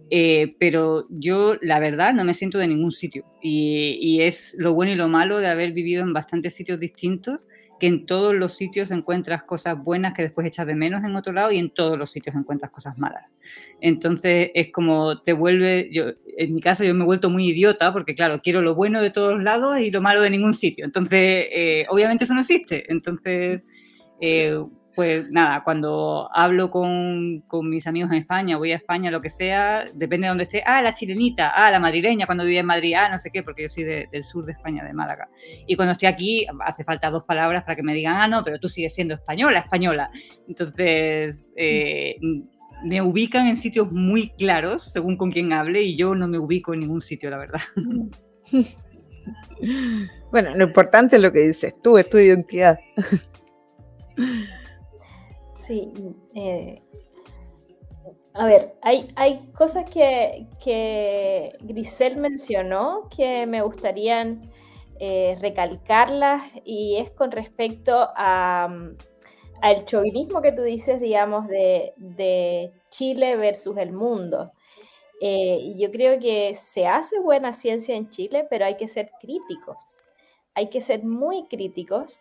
S2: Eh, pero yo, la verdad, no me siento de ningún sitio. Y, es lo bueno y lo malo de haber vivido en bastantes sitios distintos, que en todos los sitios encuentras cosas buenas que después echas de menos en otro lado y en todos los sitios encuentras cosas malas. Entonces es como te vuelve, yo, en mi caso yo me he vuelto muy idiota porque claro, quiero lo bueno de todos lados y lo malo de ningún sitio. Entonces, eh, obviamente eso no existe. Entonces, eh, pues nada, cuando hablo con, mis amigos en España, voy a España, lo que sea, depende de dónde esté, ah, la chilenita, ah, la madrileña, cuando vivía en Madrid, ah, no sé qué, porque yo soy del sur de España, de Málaga. Y cuando estoy aquí, hace falta dos palabras para que me digan, ah, no, pero tú sigues siendo española, española. Entonces, eh, me ubican en sitios muy claros, según con quién hable, y yo no me ubico en ningún sitio, la verdad. [LAUGHS]
S4: Bueno, lo importante es lo que dices tú, es tu identidad.
S3: Sí, eh, a ver, hay, hay cosas que, que, Grisel mencionó que me gustaría eh, recalcarlas y es con respecto a, al chauvinismo que tú dices, digamos, de, Chile versus el mundo. Eh, yo creo que se hace buena ciencia en Chile, pero hay que ser críticos. Hay que ser muy críticos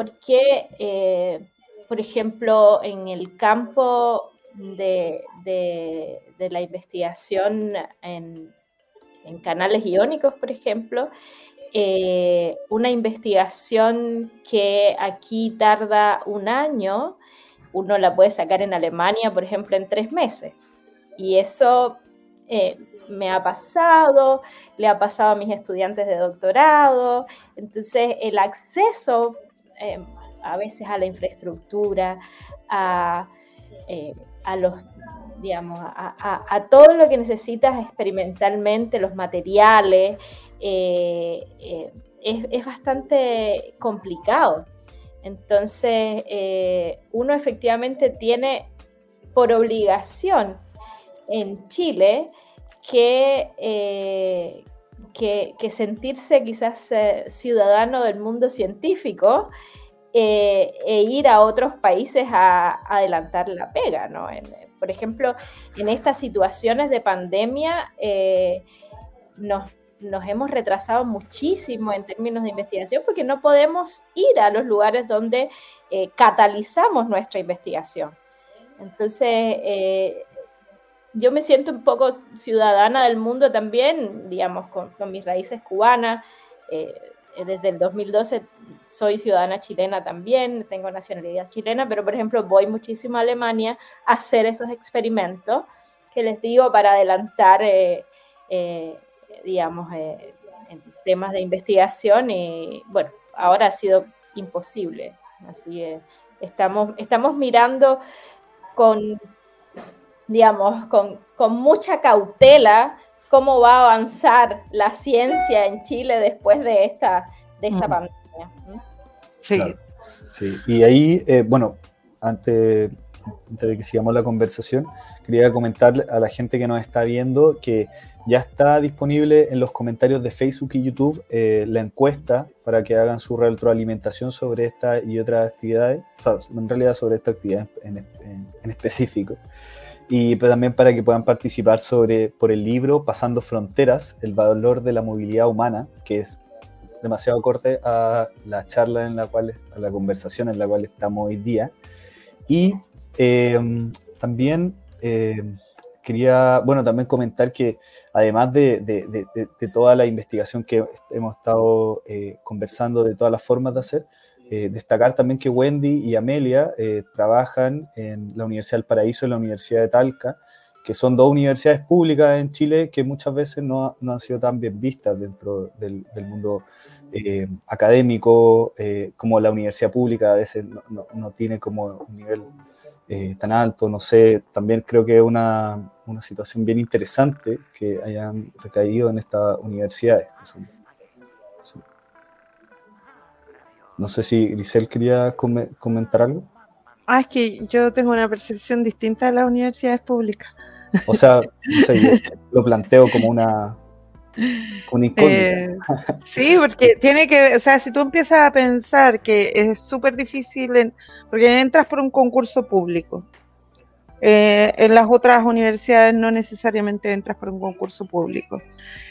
S3: porque por ejemplo, en el campo de, la investigación en, canales iónicos, por ejemplo, eh, una investigación que aquí tarda un año, uno la puede sacar en Alemania, por ejemplo, en tres meses. Y eso eh, me ha pasado, le ha pasado a mis estudiantes de doctorado. Entonces, el acceso eh, a veces a la infraestructura, a, eh, los digamos, a, todo lo que necesitas experimentalmente, los materiales, eh, eh, es, bastante complicado. Entonces, uno efectivamente tiene por obligación en Chile que, que sentirse quizás ciudadano del mundo científico eh, e ir a otros países a, adelantar la pega, ¿no? por ejemplo, en estas situaciones de pandemia eh, nos, hemos retrasado muchísimo en términos de investigación porque no podemos ir a los lugares donde eh, catalizamos nuestra investigación. Entonces, yo me siento un poco ciudadana del mundo también, digamos, con, mis raíces cubanas. desde el 2012 soy ciudadana chilena también, tengo nacionalidad chilena, pero por ejemplo voy muchísimo a Alemania a hacer esos experimentos que les digo para adelantar, eh, eh, digamos, eh, temas de investigación y bueno, ahora ha sido imposible. Así estamos, estamos mirando con, digamos, con, con mucha cautela cómo va a avanzar la ciencia en Chile después de esta, de esta pandemia.
S1: Sí. sí. Y ahí, eh, bueno, antes, de que sigamos la conversación, quería comentar a la gente que nos está viendo que ya está disponible en los comentarios de Facebook y YouTube eh, la encuesta para que hagan su retroalimentación sobre esta y otras actividades, o sea, en realidad sobre esta actividad en, en específico. Y también para que puedan participar sobre, por el libro Pasando Fronteras, el valor de la movilidad humana, que es demasiado acorde a la charla en la cual, a la conversación en la cual estamos hoy día. Y em, también em, quería, bueno, también comentar que además de, de, de, toda la investigación que hemos estado eh, conversando, de todas las formas de hacer, eh, destacar también que Wendy y Amelia eh, trabajan en la Universidad del Paraíso y la Universidad de Talca, que son dos universidades públicas en Chile que muchas veces no, no han sido tan bien vistas dentro del, mundo eh, académico, como la universidad pública a veces no, no, tiene como un nivel tan alto, no sé, también creo que es una, una situación bien interesante que hayan recaído en estas universidades. No sé si Grisel quería comentar algo.
S4: Ah, es que yo tengo una percepción distinta de las universidades públicas.
S1: O sea, [LAUGHS] no sé, lo planteo como una, eh,
S4: sí, porque tiene que, o sea, si tú empiezas a pensar que es súper difícil, porque entras por un concurso público, eh, en las otras universidades no necesariamente entras por un concurso público.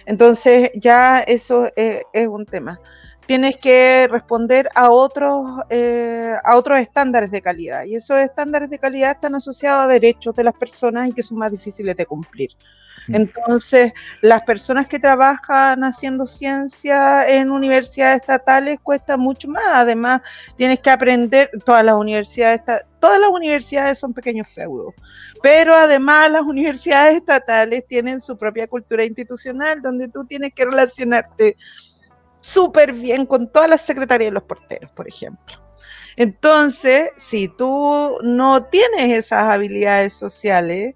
S4: Entonces ya eso es, un tema. Tienes que responder a otros, eh, a otros estándares de calidad y esos estándares de calidad están asociados a derechos de las personas y que son más difíciles de cumplir. Mm. Entonces, las personas que trabajan haciendo ciencia en universidades estatales cuesta mucho más. Además, tienes que aprender, todas las universidades, todas las universidades son pequeños feudos, pero además las universidades estatales tienen su propia cultura institucional donde tú tienes que relacionarte súper bien con todas las secretarías de los porteros, por ejemplo. Entonces, si tú no tienes esas habilidades sociales,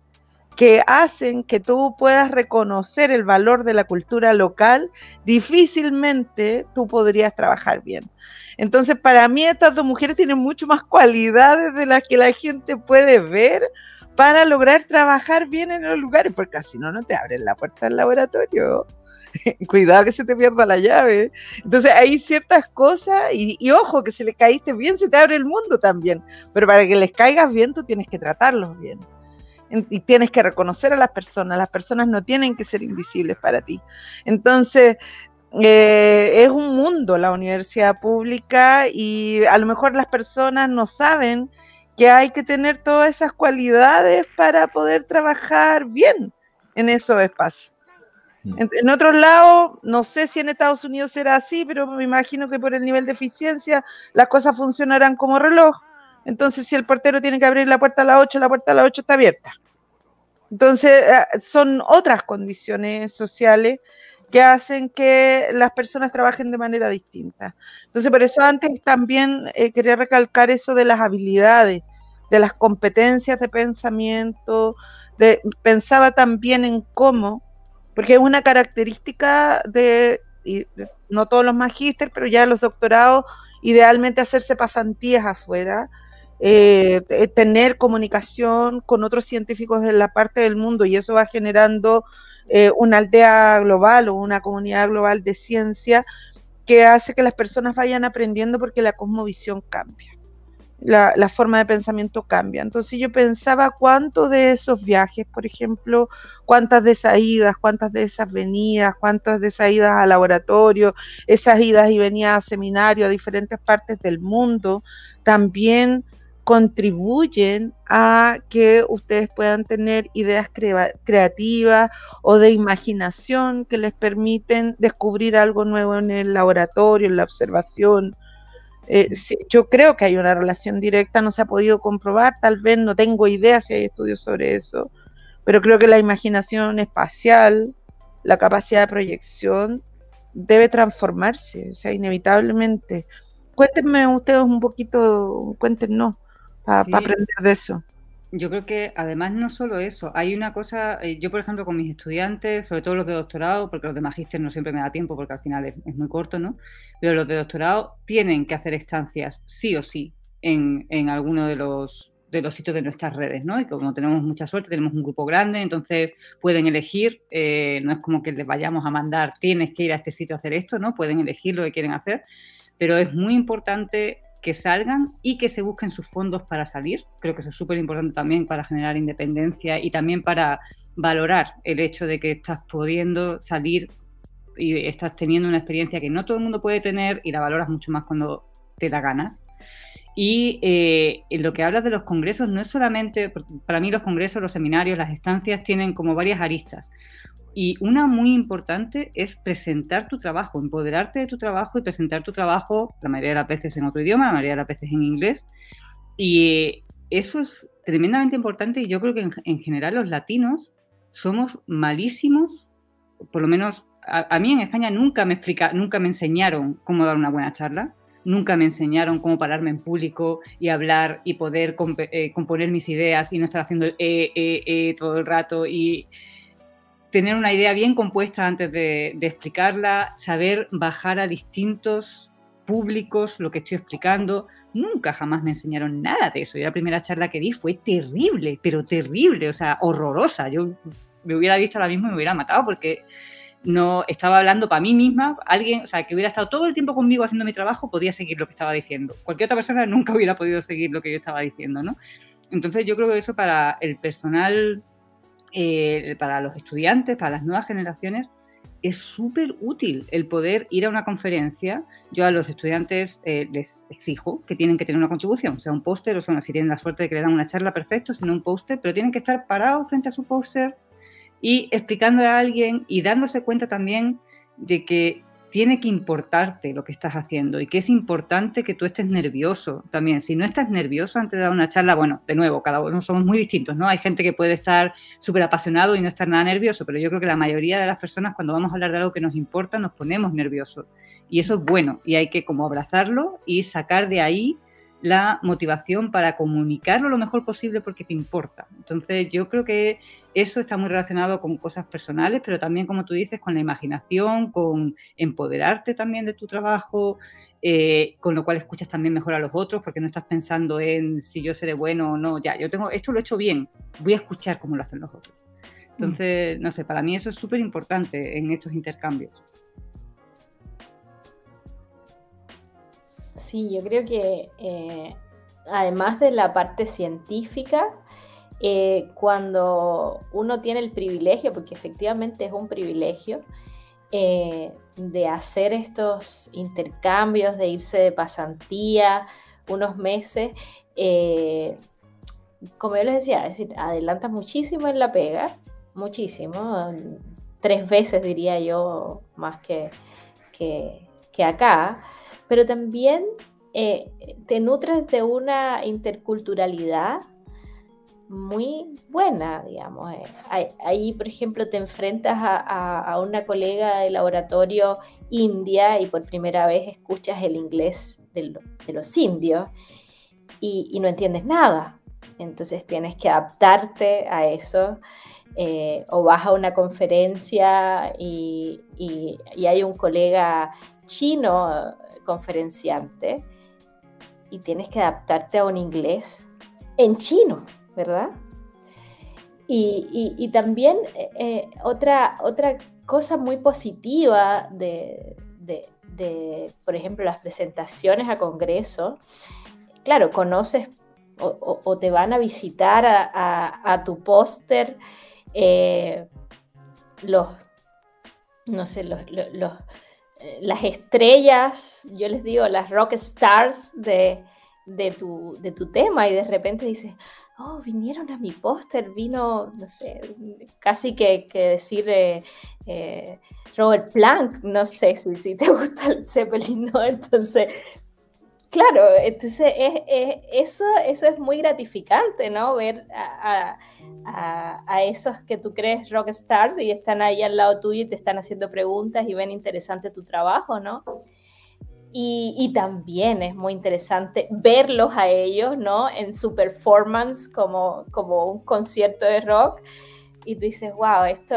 S4: que hacen que tú puedas reconocer el valor de la cultura local, difícilmente tú podrías trabajar bien. Entonces, para mí estas dos mujeres tienen mucho más cualidades de las que la gente puede ver para lograr trabajar bien en los lugares, porque así no, no te abren la puerta del laboratorio. [LAUGHS] Cuidado que se te pierda la llave. Entonces hay ciertas cosas y, y, ojo que si le caíste bien se te abre el mundo también. Pero para que les caigas bien tú tienes que tratarlos bien y tienes que reconocer a las personas, las personas no tienen que ser invisibles para ti. Entonces, eh, es un mundo la universidad pública y a lo mejor las personas no saben que hay que tener todas esas cualidades para poder trabajar bien en esos espacios. Mm. En, en, otros lados, no sé si en Estados Unidos será así, pero me imagino que por el nivel de eficiencia las cosas funcionarán como reloj. Entonces, si el portero tiene que abrir la puerta a las 8, la puerta a las 8 está abierta. Entonces, eh, son otras condiciones sociales que hacen que las personas trabajen de manera distinta. Entonces, por eso antes también eh, quería recalcar eso de las habilidades, de las competencias de pensamiento, de, pensaba también en cómo, porque es una característica de, no todos los magísteres, pero ya los doctorados, idealmente hacerse pasantías afuera, eh, tener comunicación con otros científicos en la parte del mundo y eso va generando eh, una aldea global o una comunidad global de ciencia que hace que las personas vayan aprendiendo porque la cosmovisión cambia. La, forma de pensamiento cambia. Entonces yo pensaba cuántos de esos viajes, por ejemplo, cuántas de esas idas, cuántas de esas venidas, cuántas de esas idas al laboratorio, esas idas y venidas a seminario a diferentes partes del mundo, también contribuyen a que ustedes puedan tener ideas creativas o de imaginación que les permiten descubrir algo nuevo en el laboratorio, en la observación. Eh, yo creo que hay una relación directa, no se ha podido comprobar, tal vez no tengo idea si hay estudios sobre eso, pero creo que la imaginación espacial, la capacidad de proyección, debe transformarse, o sea, inevitablemente. Cuéntenme ustedes un poquito, cuéntenos para aprender de eso.
S2: Yo creo que además no solo eso, hay una cosa, eh, yo por ejemplo con mis estudiantes, sobre todo los de doctorado, porque los de magíster no siempre me da tiempo porque al final es, muy corto, ¿no? Pero los de doctorado tienen que hacer estancias sí o sí en, en alguno de los, de los sitios de nuestras redes, ¿no? Y como tenemos mucha suerte, tenemos un grupo grande, entonces pueden elegir, eh, no es como que les vayamos a mandar, tienes que ir a este sitio a hacer esto, ¿no? Pueden elegir lo que quieren hacer, pero es muy importante que salgan y que se busquen sus fondos para salir. Creo que eso es súper importante también para generar independencia y también para valorar el hecho de que estás pudiendo salir y estás teniendo una experiencia que no todo el mundo puede tener y la valoras mucho más cuando te da ganas. Y eh, lo que hablas de los congresos no es solamente, para mí los congresos, los seminarios, las estancias tienen como varias aristas. Y una muy importante es presentar tu trabajo, empoderarte de tu trabajo y presentar tu trabajo, la mayoría de las veces en otro idioma, la mayoría de las veces en inglés. Y eso es tremendamente importante y yo creo que en, general los latinos somos malísimos, por lo menos a, mí en España nunca me explica, nunca me enseñaron cómo dar una buena charla. Nunca me enseñaron cómo pararme en público y hablar y poder eh, componer mis ideas y no estar haciendo el eh, eh, eh, todo el rato y tener una idea bien compuesta antes de, explicarla, saber bajar a distintos públicos lo que estoy explicando. Nunca jamás me enseñaron nada de eso. Y la primera charla que di fue terrible, pero terrible, o sea, horrorosa. Yo me hubiera visto ahora mismo y me hubiera matado porque no estaba hablando para mí misma, alguien, o sea, que hubiera estado todo el tiempo conmigo haciendo mi trabajo, podía seguir lo que estaba diciendo. Cualquier otra persona nunca [LAUGHS] hubiera podido seguir lo que yo estaba diciendo, ¿no? Entonces yo creo que eso para el personal, eh, para los estudiantes, para las nuevas generaciones, es súper útil el poder ir a una conferencia. Yo a los estudiantes eh, les exijo que tienen que tener una contribución, sea un póster o sea, si tienen la suerte de que le dan una charla, perfecto, si no un póster, pero tienen que estar parados frente a su póster y explicando a alguien y dándose cuenta también de que tiene que importarte lo que estás haciendo y que es importante que tú estés nervioso también. Si no estás nervioso antes de dar una charla, bueno, de nuevo, cada uno somos muy distintos, ¿no? Hay gente que puede estar súper apasionado y no estar nada nervioso, pero yo creo que la mayoría de las personas cuando vamos a hablar de algo que nos importa nos ponemos nerviosos. Y eso es bueno y hay que como abrazarlo y sacar de ahí la motivación para comunicarlo lo mejor posible porque te importa. Entonces yo creo que eso está muy relacionado con cosas personales, pero también, como tú dices, con la imaginación, con empoderarte también de tu trabajo, eh, con lo cual escuchas también mejor a los otros porque no estás pensando en si yo seré bueno o no, ya, yo tengo, esto lo he hecho bien, voy a escuchar cómo lo hacen los otros. Entonces, no sé, para mí eso es súper importante en estos intercambios.
S3: Sí, yo creo que eh, además de la parte científica, eh, cuando uno tiene el privilegio, porque efectivamente es un privilegio, eh, de hacer estos intercambios, de irse de pasantía unos meses, como yo les decía, es decir, adelanta muchísimo en la pega, muchísimo, tres veces diría yo más que, que acá pero también eh, te nutres de una interculturalidad muy buena, digamos. Eh. Ahí, por ejemplo, te enfrentas a, una colega de laboratorio india y por primera vez escuchas el inglés de, los indios y, no entiendes nada. Entonces tienes que adaptarte a eso. Eh, o vas a una conferencia y, y hay un colega chino conferenciante y tienes que adaptarte a un inglés en chino, ¿verdad? Y, también eh, eh, otra, otra cosa muy positiva de, por ejemplo, las presentaciones a Congreso, claro, conoces o, te van a visitar a, tu póster eh, los, no sé, los, las estrellas, yo les digo, las rock stars de, tu, de tu tema y de repente dices, oh, vinieron a mi póster, vino, no sé, casi que, decir eh, eh, Robert Planck, no sé si, si te [LAUGHS] gusta el Zeppelin, ¿no? Entonces Claro, entonces eso, eso es muy gratificante, ¿no? Ver a, esos que tú crees rockstars y están ahí al lado tuyo y te están haciendo preguntas y ven interesante tu trabajo, ¿no? Y, también es muy interesante verlos a ellos, ¿no? En su performance como, como un concierto de rock. Y tú dices, wow, esto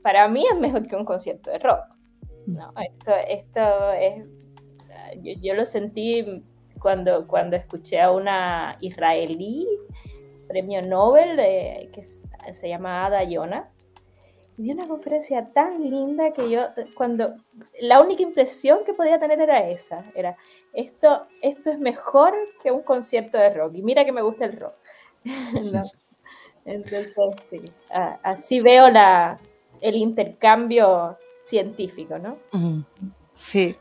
S3: para mí es mejor que un concierto de rock. ¿no? Esto, esto es, yo, yo lo sentí cuando, cuando escuché a una israelí, premio Nobel, eh, que se llama Ada Yona, y dio una conferencia tan linda que yo, cuando la única impresión que podía tener era esa, era, esto, esto es mejor que un concierto de rock, y mira que me gusta el rock. [LAUGHS] Entonces, sí, así veo la, el intercambio científico, ¿no?
S1: Sí.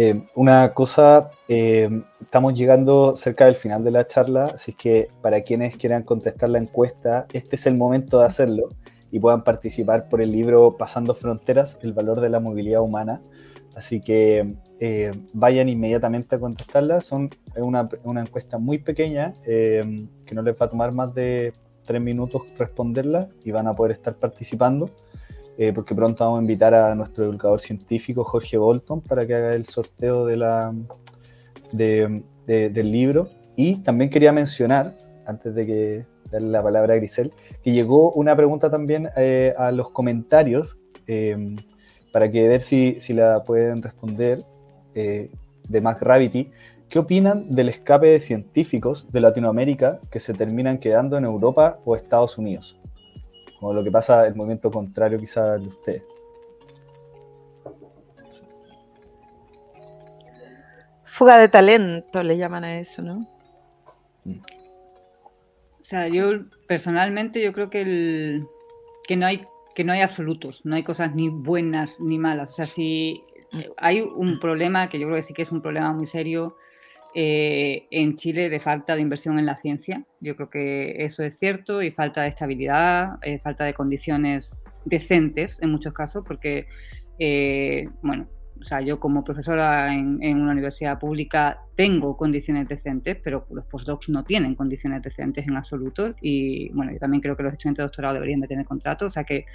S1: Eh, una cosa, eh, estamos llegando cerca del final de la charla, así que para quienes quieran contestar la encuesta, este es el momento de hacerlo y puedan participar por el libro Pasando Fronteras, el valor de la movilidad humana. Así que eh, vayan inmediatamente a contestarla. Son una, una encuesta muy pequeña que no les va a tomar más de tres minutos responderla y van a poder estar participando. Eh, porque pronto vamos a invitar a nuestro educador científico Jorge Bolton para que haga el sorteo del libro. Y también quería mencionar, antes de que la palabra a Grisel, que llegó una pregunta también eh, a los comentarios em, para que ver si, si, la pueden responder eh, de Mac Gravity. ¿Qué opinan del escape de científicos de Latinoamérica que se terminan quedando en Europa o Estados Unidos? Como lo que pasa el movimiento contrario quizás de ustedes.
S4: Fuga de talento le llaman a eso, ¿no?
S2: Mm. O sea, yo personalmente yo creo que, el, que, no hay, que no hay absolutos, no hay cosas ni buenas ni malas. O sea, si hay un problema que yo creo que sí que es un problema muy serio eh, en Chile de falta de inversión en la ciencia. Yo creo que eso es cierto y falta de estabilidad, eh, falta de condiciones decentes en muchos casos, porque, eh, bueno, o sea, yo como profesora en, una universidad pública tengo condiciones decentes, pero los postdocs no tienen condiciones decentes en absoluto. Y bueno, yo también creo que los estudiantes de doctorado deberían de tener contrato, o sea que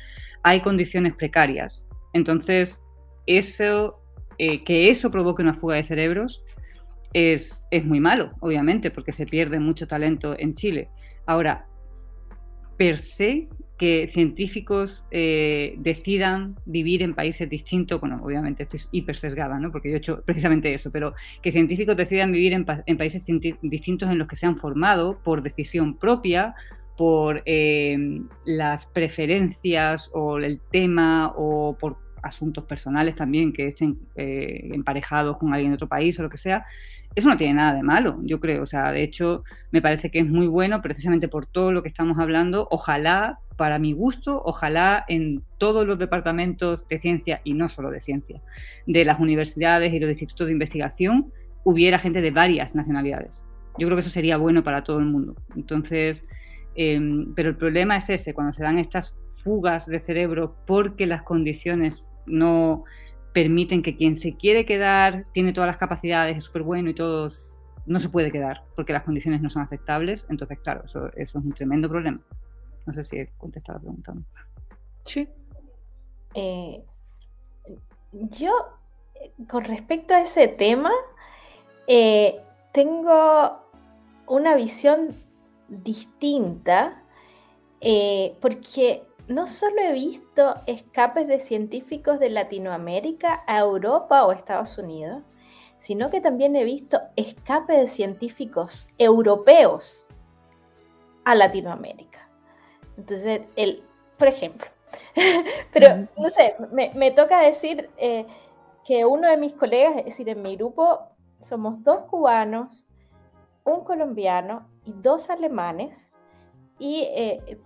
S2: hay condiciones precarias. Entonces, eso, que eso provoque una fuga de cerebros es, muy malo, obviamente, porque se pierde mucho talento en Chile. Ahora, per se, que científicos eh, decidan vivir en países distintos, bueno, obviamente esto es hiper sesgada, ¿no? porque yo he hecho precisamente eso, pero que científicos decidan vivir en, países distintos en los que se han formado por decisión propia, por eh, las preferencias o el tema o por asuntos personales también que estén eh, emparejados con alguien de otro país o lo que sea, eso no tiene nada de malo, yo creo. O sea, de hecho, me parece que es muy bueno precisamente por todo lo que estamos hablando. Ojalá, para mi gusto, ojalá en todos los departamentos de ciencia, y no solo de ciencia, de las universidades y los institutos de investigación, hubiera gente de varias nacionalidades. Yo creo que eso sería bueno para todo el mundo. Entonces, em, pero el problema es ese, cuando se dan estas fugas de cerebro porque las condiciones no permiten que quien se quiere quedar, tiene todas las capacidades, es súper bueno y todos, no se puede quedar porque las condiciones no son aceptables. Entonces, claro, eso, es un tremendo problema. No sé si he la pregunta.
S3: Sí. Eh, yo, con respecto a ese tema, eh, tengo una visión distinta eh, porque no solo he visto escapes de científicos de Latinoamérica a Europa o Estados Unidos, sino que también he visto escapes de científicos europeos a Latinoamérica. Entonces, el, por ejemplo, [LAUGHS] pero no sé, me, toca decir eh, que uno de mis colegas, es decir, en mi grupo somos dos cubanos, un colombiano y dos alemanes, y eh,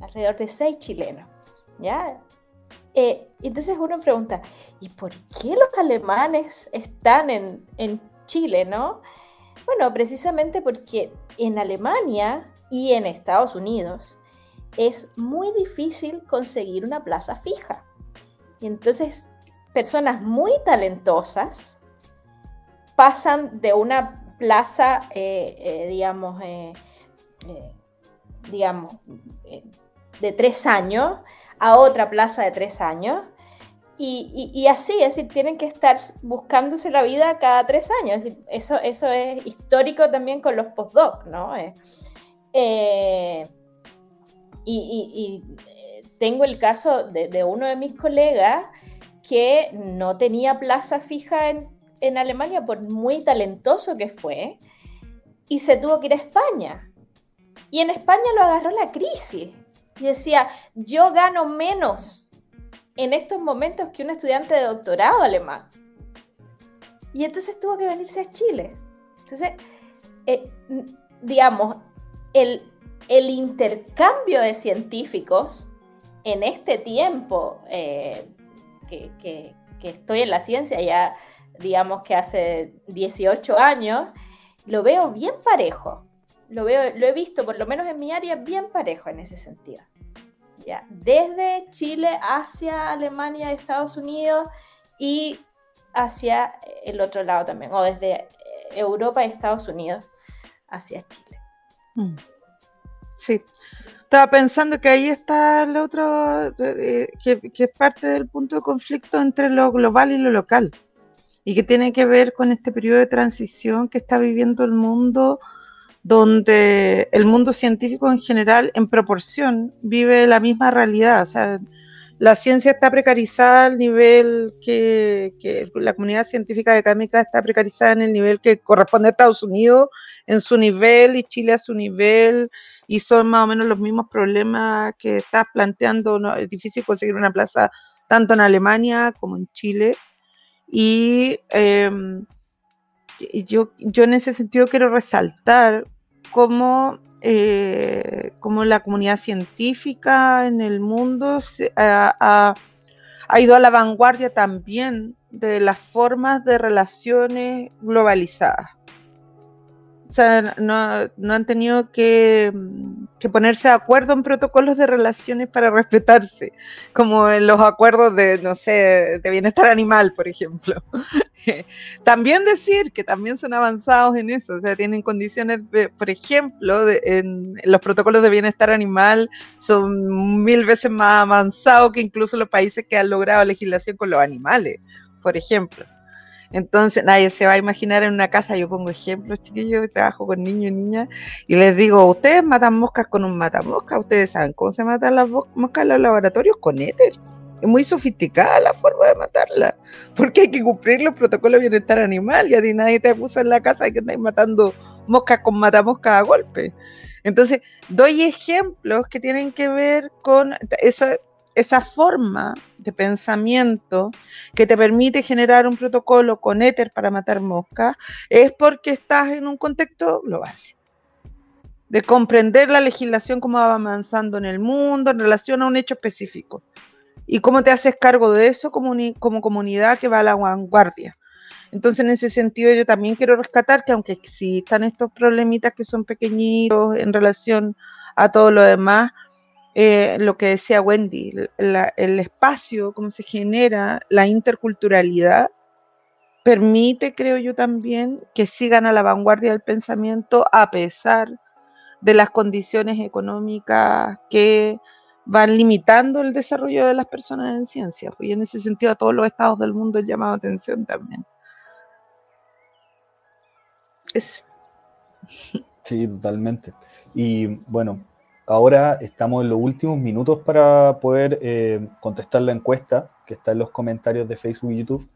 S3: alrededor de seis chilenos. ¿ya? Eh, entonces uno pregunta, ¿y por qué los alemanes están en, en Chile, no? Bueno, precisamente porque en Alemania y en Estados Unidos es muy difícil conseguir una plaza fija. Y entonces personas muy talentosas pasan de una plaza, eh, eh, digamos, digamos, de tres años a otra plaza de tres años. Y, así, es decir, tienen que estar buscándose la vida cada tres años. eso, eso es histórico también con los postdocs, ¿no? Eh, eh, y, tengo el caso de, uno de mis colegas que no tenía plaza fija en, en Alemania por muy talentoso que fue y se tuvo que ir a España y en España lo agarró la crisis. Y decía, yo gano menos en estos momentos que un estudiante de doctorado alemán. Y entonces tuvo que venirse a Chile. Entonces, eh, digamos, el, el, intercambio de científicos en este tiempo eh, que, que, que estoy en la ciencia, ya digamos que hace 18 años, lo veo bien parejo lo veo, lo he visto, por lo menos en mi área, bien parejo en ese sentido. Desde Chile hacia Alemania, Estados Unidos y hacia el otro lado también, o desde Europa y Estados Unidos hacia Chile. Mm.
S4: Sí. Estaba pensando que ahí está el otro, que, que, es parte del punto de conflicto entre lo global y lo local. y que tiene que ver con este periodo de transición que está viviendo el mundo, donde el mundo científico en general, en proporción, vive la misma realidad. O sea, la ciencia está precarizada al nivel que, la comunidad científica académica está precarizada en el nivel que corresponde a Estados Unidos, en su nivel, y Chile a su nivel, y son más o menos los mismos problemas que estás planteando. ¿no? Es difícil conseguir una plaza tanto en Alemania como en Chile. Y em, yo, yo en ese sentido quiero resaltar cómo, eh, la comunidad científica en el mundo ha, ha ido a la vanguardia también de las formas de relaciones globalizadas. O sea, no, no han tenido que, que, ponerse de acuerdo en protocolos de relaciones para respetarse, como en los acuerdos de, no sé, de bienestar animal, por ejemplo. También decir que también son avanzados en eso, o sea, tienen condiciones, por ejemplo, en, los protocolos de bienestar animal son mil veces más avanzados que incluso los países que han logrado legislación con los animales, por ejemplo. Entonces nadie se va a imaginar en una casa, yo pongo ejemplos, chiquillos, trabajo con niños y niñas, y les digo, ustedes matan moscas con un matamosca, ustedes saben cómo se matan las moscas en los laboratorios con éter. Es muy sofisticada la forma de matarla, porque hay que cumplir los protocolos de bienestar animal, y a ti nadie te acusa en la casa de que estáis matando moscas con matamoscas a golpe. Entonces, doy ejemplos que tienen que ver con esa forma de pensamiento que te permite generar un protocolo con éter para matar moscas es porque estás en un contexto global. De comprender la legislación como va avanzando en el mundo en relación a un hecho específico. Y cómo te haces cargo de eso como, como comunidad que va a la vanguardia. Entonces, en ese sentido, yo también quiero rescatar que aunque existan estos problemitas que son pequeñitos en relación a todo lo demás, eh, lo que decía Wendy, el espacio, cómo se genera la interculturalidad, permite, creo yo también, que sigan a la vanguardia del pensamiento a pesar de las condiciones económicas que van limitando el desarrollo de las personas en ciencia. Pues, y en ese sentido a todos los estados del mundo he llamado atención también. [LAUGHS]
S1: Sí, totalmente. Y bueno, Ahora estamos en los últimos minutos para poder eh, contestar la encuesta que está en los comentarios de Facebook y YouTube.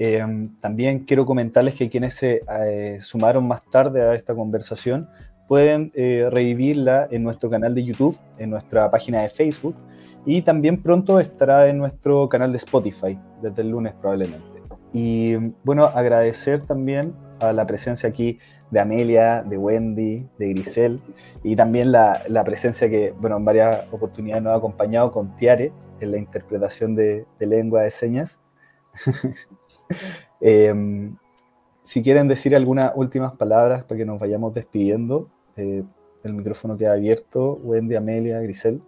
S1: Eh, también quiero comentarles que quienes se eh, sumaron más tarde a esta conversación pueden revivirla en nuestro canal de YouTube, en nuestra página de Facebook y también pronto estará en nuestro canal de Spotify, desde el lunes probablemente. Y bueno, agradecer también a la presencia aquí de Amelia, de Wendy, de Grisel, y también la, presencia que, bueno, en varias oportunidades nos ha acompañado con Tiare en la interpretación de, lengua de señas. [LAUGHS] Em, si quieren decir algunas últimas palabras para que nos vayamos despidiendo, eh, el micrófono queda abierto. Wendy, Amelia, Grisel.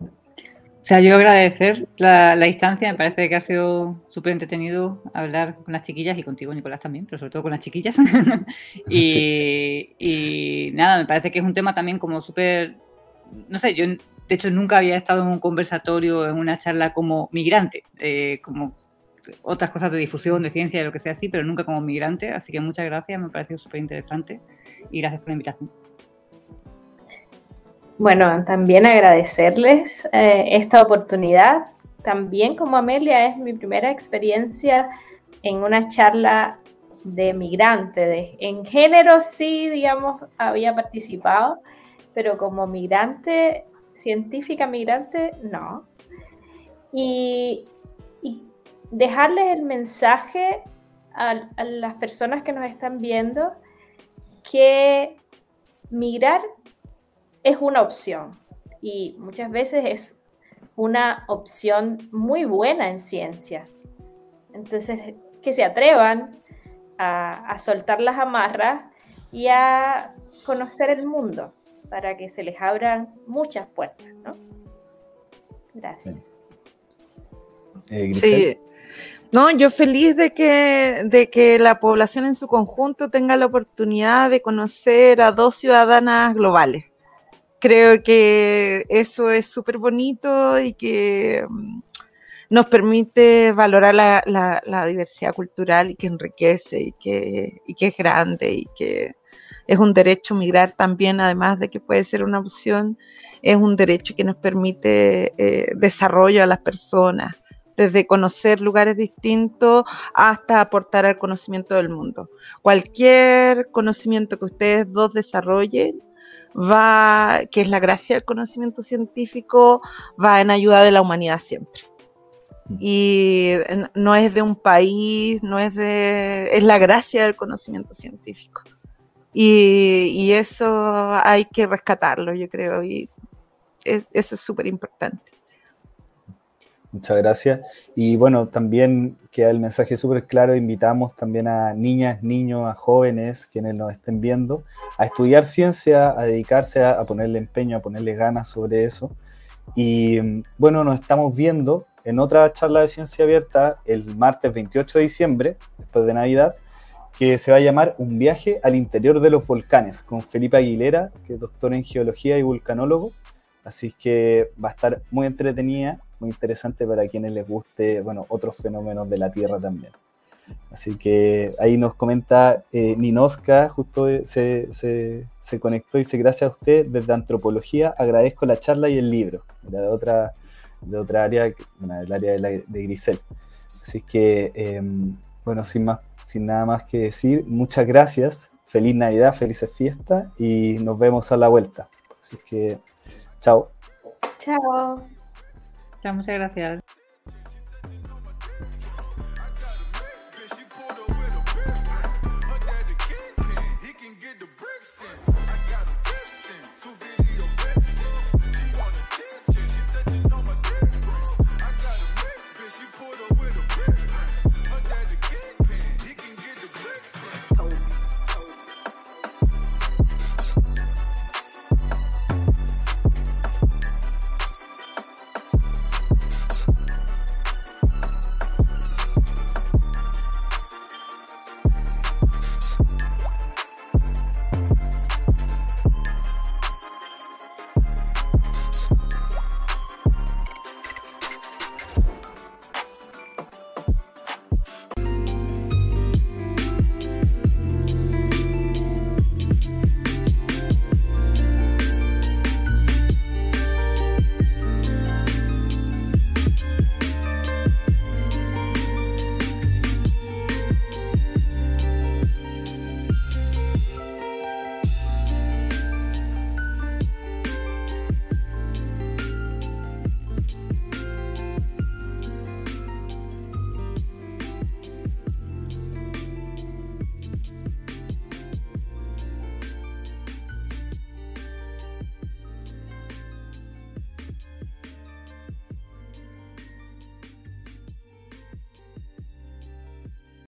S2: O sea, yo agradecer la, la instancia, me parece que ha sido súper entretenido hablar con las chiquillas y contigo, Nicolás, también, pero sobre todo con las chiquillas. [LAUGHS] y, y, nada, me parece que es un tema también como súper, no sé, yo de hecho nunca había estado en un conversatorio, en una charla como migrante, eh, como otras cosas de difusión, de ciencia, de lo que sea así, pero nunca como migrante, así que muchas gracias, me ha parecido súper interesante y gracias por la invitación.
S3: Bueno, también agradecerles eh, esta oportunidad. También como Amelia es mi primera experiencia en una charla de migrante. en género sí, digamos, había participado, pero como migrante, científica migrante, no. Y, dejarles el mensaje a las personas que nos están viendo que migrar es una opción y muchas veces es una opción muy buena en ciencia. Entonces, que se atrevan a, soltar las amarras y a conocer el mundo para que se les abran muchas puertas, ¿no? Gracias.
S4: Eh, sí. No, yo feliz de que, de que la población en su conjunto tenga la oportunidad de conocer a dos ciudadanas globales. Creo que eso es súper bonito y que mm, nos permite valorar la, diversidad cultural y que enriquece y que, es grande y que es un derecho migrar también, además de que puede ser una opción, es un derecho que nos permite eh, desarrollo a las personas, desde conocer lugares distintos hasta aportar al conocimiento del mundo. Cualquier conocimiento que ustedes dos desarrollen va, que es la gracia del conocimiento científico, va en ayuda de la humanidad siempre. Mm. Y no es de un país, no es de, es la gracia del conocimiento científico. Y, eso hay que rescatarlo, yo creo, y eso es súper importante.
S1: Muchas gracias. Y bueno, también queda el mensaje súper claro. Invitamos también a niñas, niños, a jóvenes quienes nos estén viendo a estudiar ciencia, a dedicarse a, ponerle empeño, a ponerle ganas sobre eso. Y bueno, nos estamos viendo en otra charla de ciencia abierta el martes 28 de diciembre, después de Navidad, que se va a llamar Un viaje al interior de los volcanes, con Felipe Aguilera, que es doctor en geología y vulcanólogo. Así que va a estar muy entretenida interesante para quienes les guste, bueno, otros fenómenos de la Tierra también. Así que ahí nos comenta eh, Ninoska, justo se, se, conectó y dice, gracias a usted desde Antropología, agradezco la charla y el libro, de otra, de otra área, bueno, del área de, Grisel. Así que, em, bueno, sin, más, sin nada más que decir, muchas gracias, feliz Navidad, felices fiestas y nos vemos a la vuelta. Así que, chao.
S3: Chao
S2: muchas gracias.